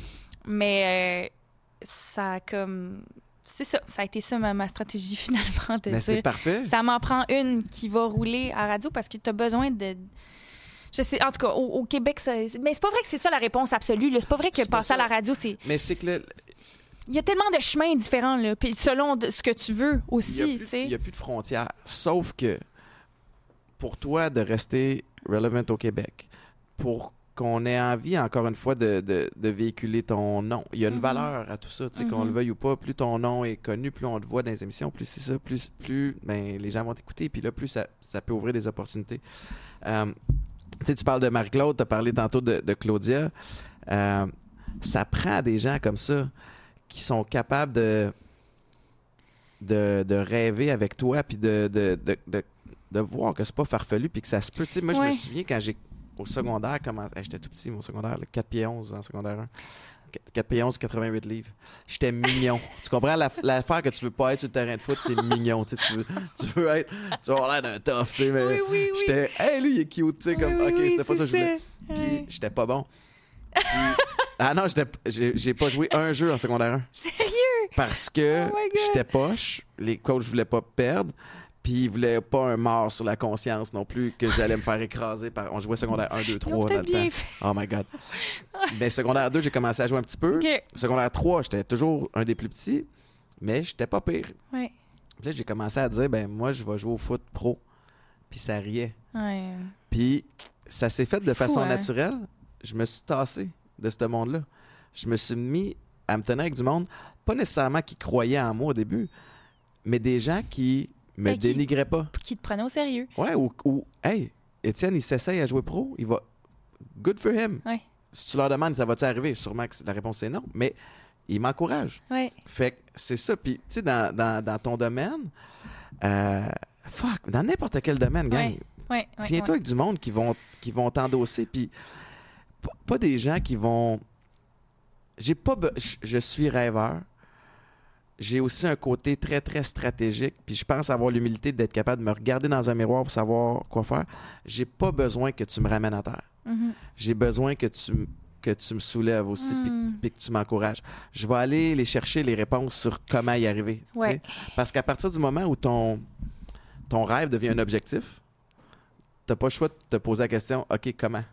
Mais euh, ça a comme c'est ça, ça a été ça ma, ma stratégie finalement de Mais c'est parfait. ça m'en prend une qui va rouler à radio parce que tu as besoin de. Je sais, en tout cas, au, au Québec, ça- mais c'est pas vrai que c'est ça la réponse absolue. C'est pas vrai que passer à la radio, c'est. Mais c'est que le- Il y a tellement de chemins différents, là. Puis selon de- ce que tu veux il n'y aussi, a, a plus de frontières. Sauf que pour toi de rester relevant au Québec, pour qu'on ait envie, encore une fois, de, de- de véhiculer ton nom. Il y a une Mhm. valeur à tout ça, tu sais, qu'on Mhm. le veuille ou pas. Plus ton nom est connu, plus on te voit dans les émissions, plus c'est ça, plus, plus ben, les gens vont t'écouter, puis là, plus ça, ça peut ouvrir des opportunités. Euh, tu sais, tu parles de Marie-Claude, tu as parlé tantôt de, de Claudia. Euh, ça prend des gens comme ça qui sont capables de, de, de rêver avec toi, puis de, de, de, de, voir que c'est pas farfelu, puis que ça se peut. Tu sais, moi, je me souviens quand j'ai au secondaire, comment hey, j'étais tout petit, mon secondaire, là, 4 pieds 11 en secondaire 1. 4 pieds 11, 88 livres. J'étais mignon. tu comprends? La- L'affaire que tu veux pas être sur le terrain de foot, c'est mignon. Tu, sais, tu veux, tu veux être. Tu vas avoir l'air d'un tough, tu sais, mais. Oui, oui, oui. J'étais. Hey, lui, il est cute, tu sais, comme. Ok, c'était pas ça que je voulais. Puis j'étais pas bon. Puis- ah non, j'étais- j'ai pas joué un jeu en secondaire 1. Sérieux? Parce que Oh j'étais poche, les coachs voulaient pas perdre, puis ils voulaient pas un mort sur la conscience non plus que j'allais me faire écraser par. On jouait secondaire 1, 2, Ils ont 3 dans le temps. fait. Oh my God. Mais secondaire 2, j'ai commencé à jouer un petit peu. Secondaire 3, j'étais toujours un des plus petits, mais j'étais pas pire. Ouais. Puis là, j'ai commencé à dire, ben moi, je vais jouer au foot pro. Puis ça riait. Ouais. Puis ça s'est fait de fou, façon hein? naturelle. Je me suis tassé de ce monde-là. Je me suis mis à me tenir avec du monde, pas nécessairement qui croyaient en moi au début, mais des gens qui me Ben, qui- dénigraient pas. Qui te prenait au sérieux. Ouais, ou, ou hey, Étienne, il s'essaye à jouer pro, il va. Good for him. Ouais. Si tu leur demandes, ça va-tu arriver? Sûrement que la réponse est non, mais il m'encourage. Ouais. Fait que c'est ça. Puis, tu sais, dans, dans, dans ton domaine, euh, fuck, dans n'importe quel domaine, gang, Ouais. Tiens-toi avec du monde qui vont, qui vont t'endosser, puis pas des gens qui vont. J'ai pas. je suis rêveur. J'ai aussi un côté très, très stratégique, puis je pense avoir l'humilité d'être capable de me regarder dans un miroir pour savoir quoi faire. J'ai pas besoin que tu me ramènes à terre. Mhm. J'ai besoin que tu, que tu me soulèves aussi, Mm. puis que tu m'encourages. Je vais aller les chercher les réponses sur comment y arriver. tu Ouais. Parce qu'à partir du moment où ton, ton rêve devient un objectif, t'as pas le choix de te poser la question, OK, comment?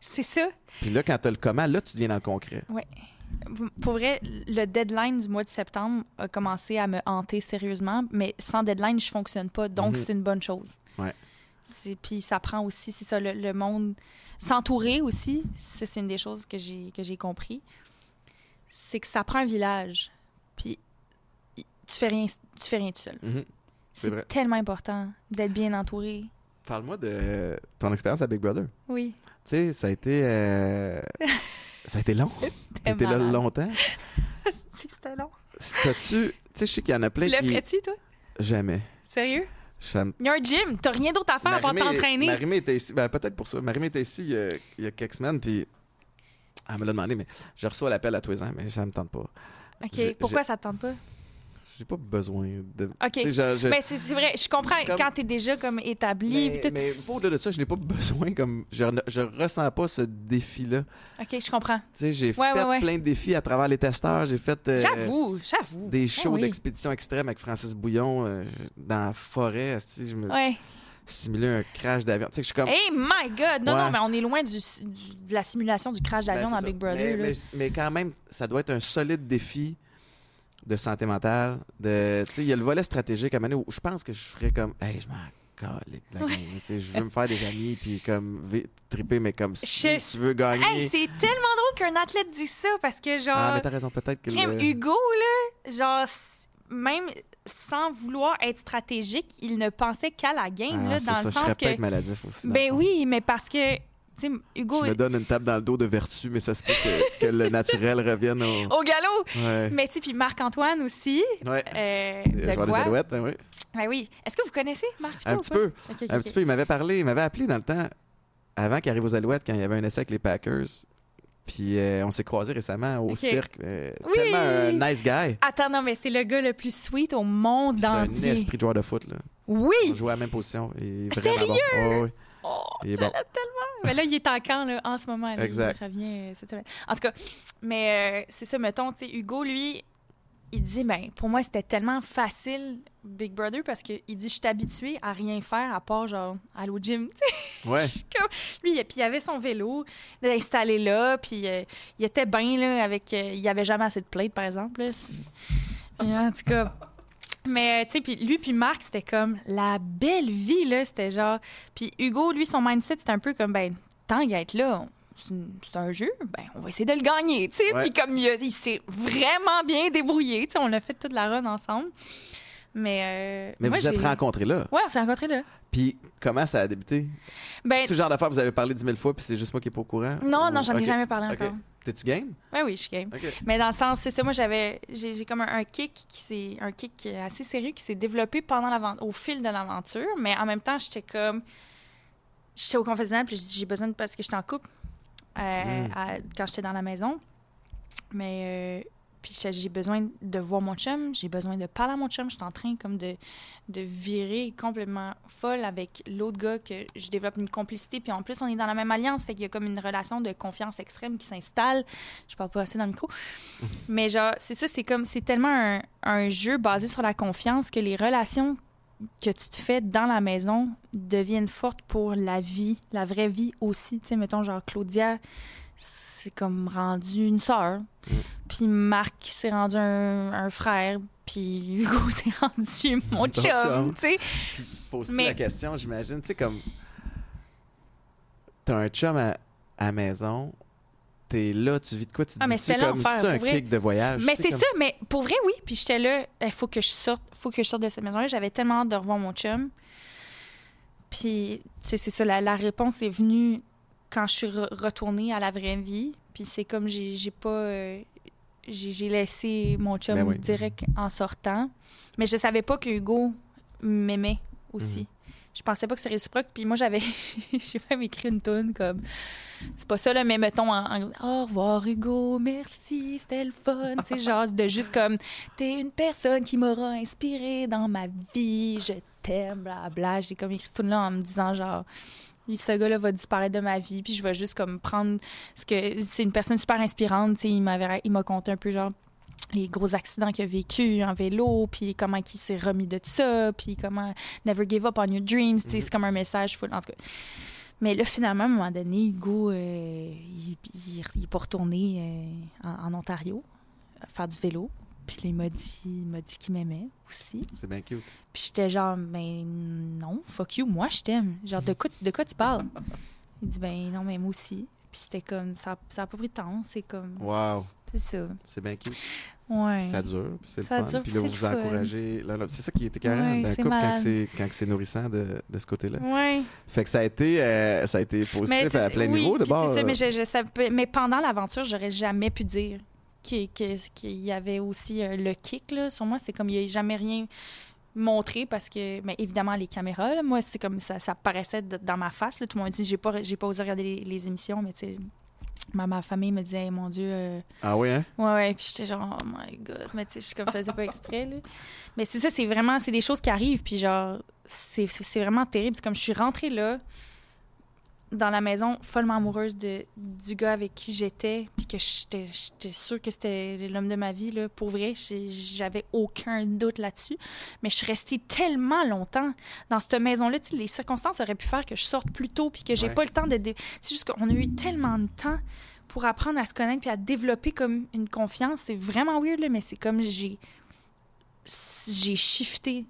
C'est ça. Puis là, quand t'as le comment, là, tu deviens dans le concret. Pour vrai, le deadline du mois de septembre a commencé à me hanter sérieusement, mais sans deadline, je fonctionne pas, donc Mhm. c'est une bonne chose. Ouais. Puis ça prend aussi, c'est ça, le, le monde s'entourer aussi. C'est une des choses que j'ai compris. C'est que ça prend un village. Puis tu fais rien, tu fais rien tout seul. Mhm. C'est tellement important d'être bien entouré. Parle-moi de ton expérience à Big Brother. Oui. Tu sais, ça a été... euh, ça a été long. Été là longtemps? C'était long. T'as-tu... Tu sais, je sais qu'il y en a plein Tu le qui... ferais-tu, toi? Jamais. Sérieux? Ça Il y a un gym. T'as rien d'autre à faire à part t'entraîner. Marimé était ici. Ben, peut-être pour ça. Marimé était ici euh, il y a quelques semaines, puis elle me l'a demandé, mais je reçois l'appel à tous les ans, mais ça me tente pas. OK. Pourquoi ça te tente pas? J'ai pas besoin de. OK. Je- je- Ben, c'est vrai. Je comprends Je comme- quand t'es déjà comme établi. mais, mais au-delà de ça, je n'ai pas besoin comme. Je, ne- je ressens pas ce défi-là. OK, je comprends. Tu sais, j'ai Ouais, fait ouais, ouais. plein de défis à travers les testeurs. J'ai fait. euh, J'avoue, j'avoue. Des Ah shows oui. d'expédition extrême avec Francis Bouillon euh, dans la forêt. asti, Je me Ouais. simulais un crash d'avion. Tu sais, que je suis comme. Hey my God! Non, Ouais. non, mais on est loin du, du- de la simulation du crash Ben, d'avion dans ça. Big Brother. Mais, là. mais- mais quand même, ça doit être un solide défi de santé mentale. De, tu sais, il y a le volet stratégique à mener où je pense que je ferais comme, hey, je m'en calais de la game. Tu sais, je veux me faire des amis puis comme triper, mais comme si Je- tu veux gagner. Hey, c'est tellement drôle qu'un athlète dise ça parce que, genre, ah, mais t'as raison, peut-être que. le- Hugo, là, genre, même sans vouloir être stratégique, il ne pensait qu'à la game, Ah, là, dans ça, le je sens que. peut-être maladif aussi. Ben oui, mais parce que, tu sais, Hugo, Je me donne une tape dans le dos de vertu, mais ça se peut que, que le naturel revienne au. au galop! Ouais. Mais tu sais, puis Marc-Antoine aussi. ouais. Euh, Le de joueur des? Alouettes, ben oui. Ben oui. Est-ce que vous connaissez Marc Vito Un petit peu. Un petit peu, il m'avait parlé, il m'avait appelé dans le temps, avant qu'il arrive aux Alouettes, quand il y avait un essai avec les Packers. Puis euh, on s'est croisés récemment au cirque. euh, Oui! Tellement un nice guy. Attends, non, mais c'est le gars le plus sweet au monde C'est un entier. esprit de joueur de foot. Là. Oui! On jouait à la même position. Sérieux? bon. Ouais. Oh, Il est je bon. l'aime tellement. Mais là, il est en camp, là, en ce moment. là. Exact. Il revient euh, cette semaine. En tout cas, mais euh, c'est ça, mettons, tu sais, Hugo, lui, il dit, ben, pour moi, c'était tellement facile, Big Brother, parce qu'il dit, je suis habitué à rien faire à part, genre, aller au gym. Ouais. comme- Lui, il- puis il avait son vélo installé là, puis euh, il était bien, là, avec. euh, il avait jamais assez de plates, par exemple. là. En tout cas. Mais, tu sais, puis lui puis Marc, c'était comme la belle vie, là. C'était genre... Puis Hugo, lui, son mindset, c'était un peu comme, ben, tant qu'à être là, c'est un jeu, ben, on va essayer de le gagner, tu sais. Puis comme il, il s'est vraiment bien débrouillé, tu sais, on a fait toute la run ensemble. Mais, euh, Mais moi, vous êtes rencontrés là. Ouais, on s'est rencontrés là. Puis comment ça a débuté? Ben, ce genre d'affaire, vous avez parlé dix mille fois, puis c'est juste moi qui est pas au courant? non, Ou- non, j'en ai jamais parlé encore. T'es-tu game? Oui, je suis game. Mais dans le sens, c'est ça, moi j'avais, j'ai j'ai comme un, un kick qui s'est, un kick assez sérieux qui s'est développé pendant l'aventure, au fil de l'aventure, mais en même temps j'étais comme, j'étais au confessionnal puis j'ai dit, j'ai besoin de parce que j'étais en couple euh, Mm. à- quand j'étais dans la maison, mais euh, puis j'ai besoin de voir mon chum, j'ai besoin de parler à mon chum, j'étais en train comme de, de virer complètement folle avec l'autre gars que je développe une complicité, puis en plus on est dans la même alliance, fait qu'il y a comme une relation de confiance extrême qui s'installe. Je parle pas assez dans le micro. Mais genre, c'est ça, c'est comme, c'est tellement un, un jeu basé sur la confiance que les relations que tu te fais dans la maison deviennent fortes pour la vie, la vraie vie aussi. Tu sais, mettons, genre, Claudia, c'est comme rendu une sœur. Puis Marc s'est rendu un, un frère. Puis Hugo s'est rendu mon chum, tu sais. Puis tu te poses Mais- la question, j'imagine, tu sais, comme. T'as un chum à, à la maison, t'es là, tu vis de quoi? Tu te Ah, dis comme c'est un vrai. kick de voyage. Mais c'est comme- ça, mais pour vrai, oui. Puis j'étais là, il faut que je sorte, faut que je sorte de cette maison-là. J'avais tellement hâte de revoir mon chum. Puis, c'est ça, la, la réponse est venue quand je suis re- retournée à la vraie vie. Puis c'est comme j'ai pas. euh, j'ai laissé mon chum Ben oui. direct en sortant. Mais je savais pas que Hugo m'aimait aussi. Mhm. Je pensais pas que c'était réciproque. Puis moi, j'avais. j'ai même écrit une toune comme. C'est pas ça, là, mais mettons en, en- Au revoir, Hugo, merci, c'était le fun. Sais, genre, de juste comme. T'es une personne qui m'aura inspiré dans ma vie, je t'aime, blabla. J'ai comme écrit cette tune-là en me disant, genre. Ce gars-là va disparaître de ma vie, puis je vais juste comme prendre ce que c'est une personne super inspirante, tu sais, il m'avait il m'a conté un peu genre les gros accidents qu'il a vécu en vélo, puis comment il s'est remis de ça, puis comment never give up on your dreams, tu sais, c'est comme un message full, en tout cas. Mais là, finalement, à un moment donné, Hugo, euh, il, il, il est pas retourné euh, en, en Ontario faire du vélo. Puis là, il m'a dit, m'a dit qu'il m'aimait aussi. C'est bien cute. Puis j'étais genre, ben non, fuck you, moi je t'aime. Genre, de quoi, de quoi tu parles? Il dit, ben non, mais moi aussi. Puis c'était comme, ça n'a pas pris de temps, c'est comme, Wow, c'est ça. c'est bien cute. Ouais. Puis Ça dure, puis c'est le Ça fun. dure, puis là, vous vous encouragez. C'est ça qui était d'un c'est couple quand c'est, quand c'est nourrissant de, de ce côté-là. Ouais. Fait que ça a été, euh, ça a été positif à plein oui, niveau de bord. c'est ça, mais, je, je savais- mais pendant l'aventure, j'aurais jamais pu dire qu'il y avait aussi euh, le kick là, sur moi. C'est comme il n'y a jamais rien montré parce que, mais évidemment, les caméras, là, moi, c'est comme ça, ça paraissait de- dans ma face. Là. Tout le monde dit, j'ai pas, pas osé regarder les, les émissions, mais tu sais, ma, ma famille me disait, Hey, mon Dieu, euh, Ah oui, hein? Ouais, ouais, puis j'étais genre, oh my god. Mais tu sais, je comme faisais pas exprès, là. Mais c'est ça, c'est vraiment, c'est des choses qui arrivent, puis genre, c'est vraiment terrible. C'est comme je suis rentrée là, dans la maison, follement amoureuse de, du gars avec qui j'étais, puis que j'étais j'étais sûre que c'était l'homme de ma vie, là. Pour vrai, j'avais aucun doute là-dessus. Mais je suis restée tellement longtemps dans cette maison-là. Les circonstances auraient pu faire que je sorte plus tôt, puis que j'ai Ouais. pas le temps de. dé- C'est juste qu'on a eu tellement de temps pour apprendre à se connaître puis à développer comme une confiance. C'est vraiment weird, là, mais c'est comme j'ai j'ai shifté.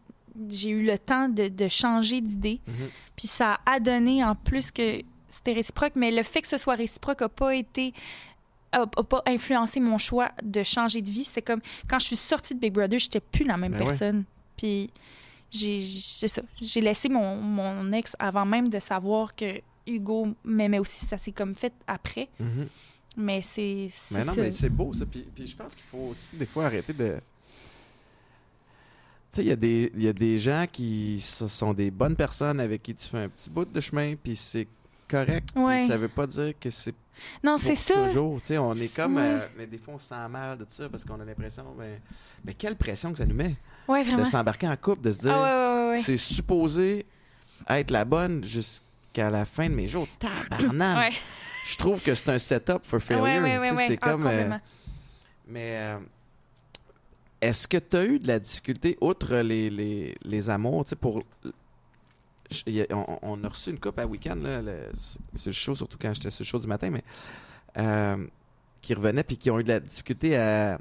J'ai eu le temps de, de changer d'idée. Mhm. Puis ça a donné en plus que c'était réciproque, mais le fait que ce soit réciproque n'a pas été a, a pas influencé mon choix de changer de vie. C'est comme quand je suis sortie de Big Brother, j'étais plus la même Ben ouais. personne. Puis j'ai laissé mon, mon ex avant même de savoir que Hugo m'aimait aussi. Ça s'est comme fait après. Mhm. Mais c'est c'est Mais non, ça. mais c'est beau ça. Puis, puis je pense qu'il faut aussi des fois arrêter de. Tu sais, il y, a des- y a des gens qui sont des bonnes personnes avec qui tu fais un petit bout de chemin, puis c'est correct. Ouais. ça veut pas dire que c'est non, c'est ça. toujours. Tu sais, on est comme. Euh, mais des fois, on se sent mal de ça parce qu'on a l'impression. Mais, mais quelle pression que ça nous met Ouais, de s'embarquer en couple, de se dire Ah ouais, c'est supposé être la bonne jusqu'à la fin de mes jours. Tabarnane! Ouais. Je trouve que c'est un setup for failure. C'est Ah, comme. euh, mais euh, est-ce que tu as eu de la difficulté, outre les, les, les amours, tu sais, pour. je- on, on a reçu une coupe à week-end, là, le- c'est le show, surtout quand j'étais sur le show du matin, mais euh, qui revenaient puis qui ont eu de la difficulté à,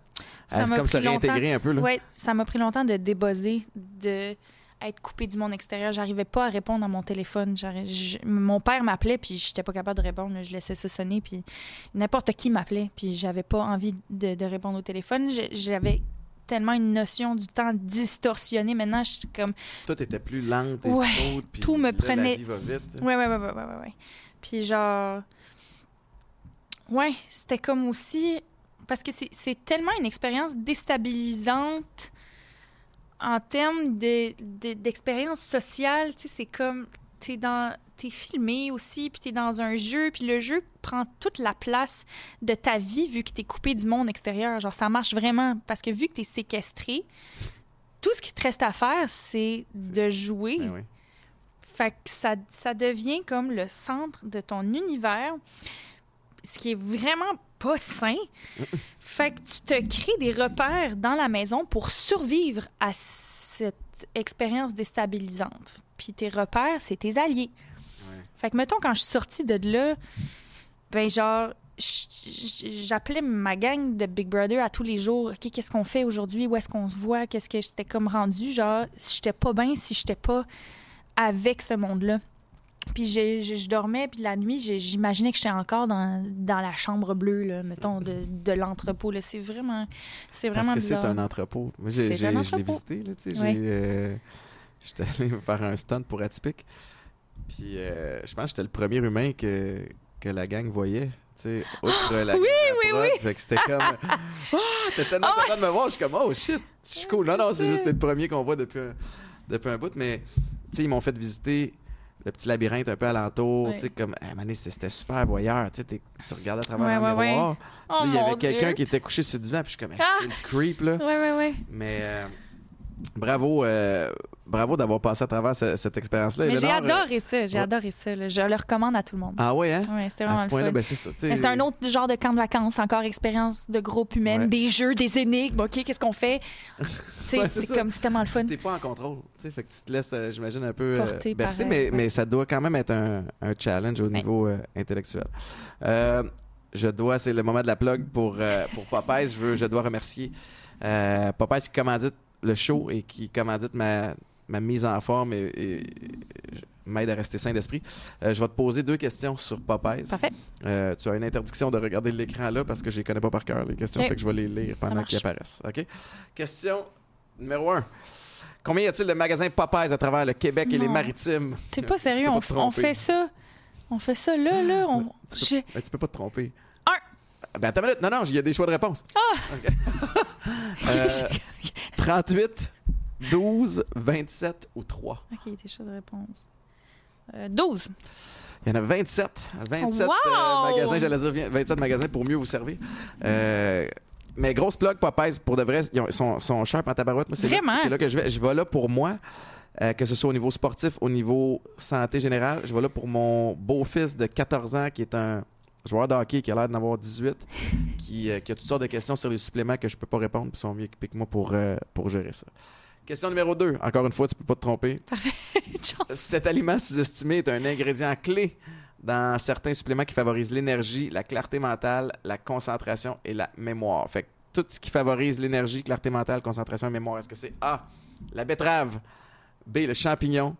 à comme se réintégrer un peu. Là. Ouais, ça m'a pris longtemps de débosser, de être coupé du monde extérieur. J'arrivais pas à répondre à mon téléphone. Je- mon père m'appelait, puis j'étais pas capable de répondre. Je laissais ça sonner, puis n'importe qui m'appelait, puis j'avais pas envie de, de répondre au téléphone. J'avais tellement une notion du temps distorsionnée. Maintenant, je suis comme... Tout était plus lente et Ouais, puis tout me là, prenait- La vie va vite. Ouais, ouais, ouais, ouais, ouais, ouais, ouais. Puis genre... Ouais, c'était comme aussi... Parce que c'est- tellement une expérience déstabilisante en termes de- de- d'expérience sociale. Tu sais, c'est comme... T'es dans... T'es filmé aussi, puis t'es dans un jeu, puis le jeu prend toute la place de ta vie vu que t'es coupé du monde extérieur. Genre, ça marche vraiment parce que vu que t'es séquestré, tout ce qui te reste à faire, c'est de jouer. Ben oui. Fait que ça, ça devient comme le centre de ton univers, ce qui est vraiment pas sain. fait que tu te crées des repères dans la maison pour survivre à cette expérience déstabilisante. Puis tes repères, c'est tes alliés. Fait que, mettons, quand je suis sortie de là, ben genre, j'appelais ma gang de Big Brother à tous les jours. OK, qu'est-ce qu'on fait aujourd'hui? Où est-ce qu'on se voit? Qu'est-ce que j'étais comme rendu? Genre, j'étais pas bien si j'étais pas avec ce monde-là. Puis je, je dormais, puis la nuit, j'imaginais que j'étais encore dans, dans la chambre bleue, là, mettons, de, de l'entrepôt. C'est vraiment, c'est Parce vraiment que c'est un entrepôt. Moi, j'ai- visité. Là, tu sais, Ouais. j'ai, euh, J'étais allé faire un stunt pour Atypique. Puis euh, je pense que j'étais le premier humain que, que la gang voyait. Tu sais, outre la Oui, la prod. Fait que c'était comme. Ah, t'es tellement content de me voir. Je suis comme, oh shit, je suis cool. Non, non, c'est juste le premier qu'on voit depuis un, depuis un bout. Mais, tu sais, ils m'ont fait visiter le petit labyrinthe un peu alentour. Tu sais, comme, hey, mané, c'était super voyeur. Tu regardais à travers Ouais, un ouais, miroir. Oh il y mon avait quelqu'un qui était couché sur le divan. Puis je suis comme, Ah! le creep, là. Ouais, ouais, ouais. Mais euh, bravo, euh, bravo d'avoir passé à travers ce- cette expérience-là. Mais j'ai Eleanor, euh, adoré ça, j'ai ouais. adoré ça. là. Je le recommande à tout le monde. Ah ouais, hein? Ouais, c'était À vraiment ce le point-là, fun. ben c'est ça. tu sais. Mais C'est un autre genre de camp de vacances, encore expérience de groupe humain, Ouais. des jeux, des énigmes, OK, qu'est-ce qu'on fait? Tu sais, Ouais, c'est c'est ça. comme, c'est tellement le fun. T'es pas en contrôle. tu sais, Fait que tu te laisses, euh, j'imagine, un peu euh, par, bercer, euh, mais, ouais. mais ça doit quand même être un, un challenge au niveau euh, intellectuel. Euh, je dois, c'est le moment de la plug pour, euh, pour Popeyes. Je, veux, je dois remercier euh, Popeyes qui commandite le show et qui commandite ma, ma mise en forme et, m'aide à rester sain d'esprit. Euh, je vais te poser deux questions sur Popeyes. Parfait. Euh, tu as une interdiction de regarder l'écran là parce que je les connais pas par cœur, les questions, Ok. fait que je vais les lire pendant qu'ils apparaissent. OK? Question numéro un. Combien y a-t-il de magasins Popeyes à travers le Québec et les maritimes? T'es pas sérieux, on, fait ça. On fait ça là, là. On... Tu peux, tu peux pas te tromper. Un. Ben, attends une minute. Non, non, il y a des choix de réponse. Ah! OK. Euh, 38, 12, 27 ou 3? OK, des choses de réponse. Euh, 12. Il y en a 27. 27 Wow! euh, magasins, j'allais dire vi- 27 magasins pour mieux vous servir. Euh, mais grosse plug, Popeyes, pour de vrai, ils ont- sont, sont sharp en tabarouette. Moi, c'est là, Vraiment? c'est là que je vais. Je vais là pour moi, euh, que ce soit au niveau sportif, au niveau santé générale. Je vais là pour mon beau-fils de 14 ans qui est un joueur de hockey qui a l'air d'en avoir 18, qui, euh, qui a toutes sortes de questions sur les suppléments que je peux pas répondre, puis ils sont mieux équipés que moi pour, euh, pour gérer ça. Question numéro 2. Encore une fois, tu peux pas te tromper. Chance. Cet aliment sous-estimé est un ingrédient clé dans certains suppléments qui favorisent l'énergie, la clarté mentale, la concentration et la mémoire. Fait que tout ce qui favorise l'énergie, clarté mentale, concentration et mémoire, est-ce que c'est A, la betterave, B, le champignon,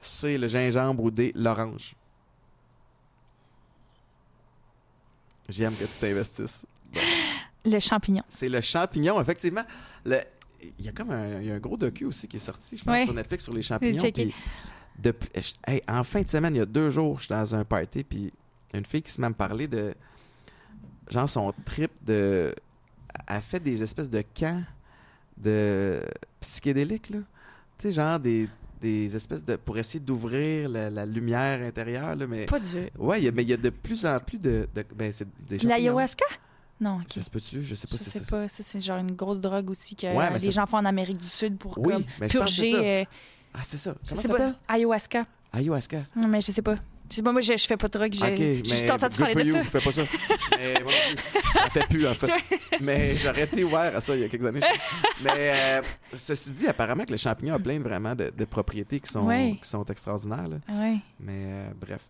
C, le gingembre ou D, l'orange? J'aime que tu t'investisses. Le champignon. C'est le champignon, effectivement. Le- Il y a comme un, il y a un gros docu aussi qui est sorti, je pense, Ouais. sur Netflix sur les champignons. puis hey, en fin de semaine, il y a deux jours, j'étais dans un party, puis une fille qui se m'a parlé de genre son trip de. Elle fait des espèces de camps de psychédéliques, là. Tu sais, genre des, des espèces de. pour essayer d'ouvrir la, la lumière intérieure, là, mais. Pas du. Ouais, il y a- mais il y a de plus en plus de. de- ben, c'est des. L'ayahuasca? Non, OK. Ça se peut-tu? Je sais pas Je si sais c'est ça. pas. Ça, c'est genre une grosse drogue aussi que Ouais, les gens font en Amérique du Sud pour Oui, comme, mais je pense que c'est purger. ça. euh, Ah, c'est ça. je Comment sais ça pas. s'appelle? Ayahuasca. Ayahuasca. Non, mais je sais pas. Je sais pas, moi, je, je fais pas de drogue. J'ai juste mais entendu parler de you, ça. fais pas ça. mais moi. Ça fait plus, en fait. mais j'aurais été ouvert à ça il y a quelques années. mais euh, ceci dit, apparemment que le champignon a plein vraiment de, de propriétés qui sont, Ouais. qui sont extraordinaires. là. Ouais. Mais euh, bref.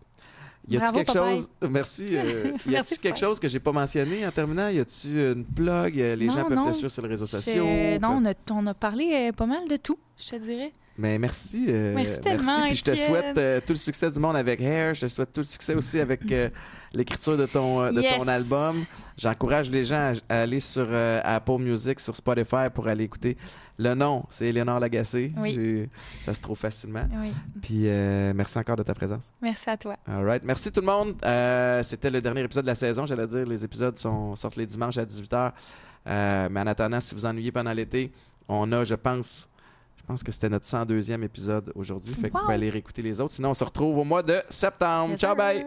Y a-tu quelque chose? Merci. euh, y a-tu quelque chose que j'ai pas mentionné en terminant? Y a-tu une plug? Euh, Les Non, gens peuvent te suivre sur les réseaux sociaux. non, on a, on a parlé euh, pas mal de tout, je te dirais. Mais merci. euh, Merci tellement, Puis je te souhaite euh, tout le succès du monde avec Hair. Je te souhaite tout le succès aussi avec euh, l'écriture de ton, de Yes. ton album. J'encourage les gens à, à aller sur Apple Music, sur Spotify pour aller écouter. Le nom, c'est Éléonore Lagacé. Oui. Ça se trouve facilement. Oui. Puis merci encore de ta présence. Merci à toi. All right. Merci tout le monde. C'était le dernier épisode de la saison. J'allais dire, les épisodes sont, sortent les dimanches à 18h. Euh, mais en attendant, si vous ennuyez pendant l'été, on a, je pense, je pense que c'était notre 102e épisode aujourd'hui. Fait que vous pouvez aller réécouter les autres. Sinon, on se retrouve au mois de septembre. Ciao, bye!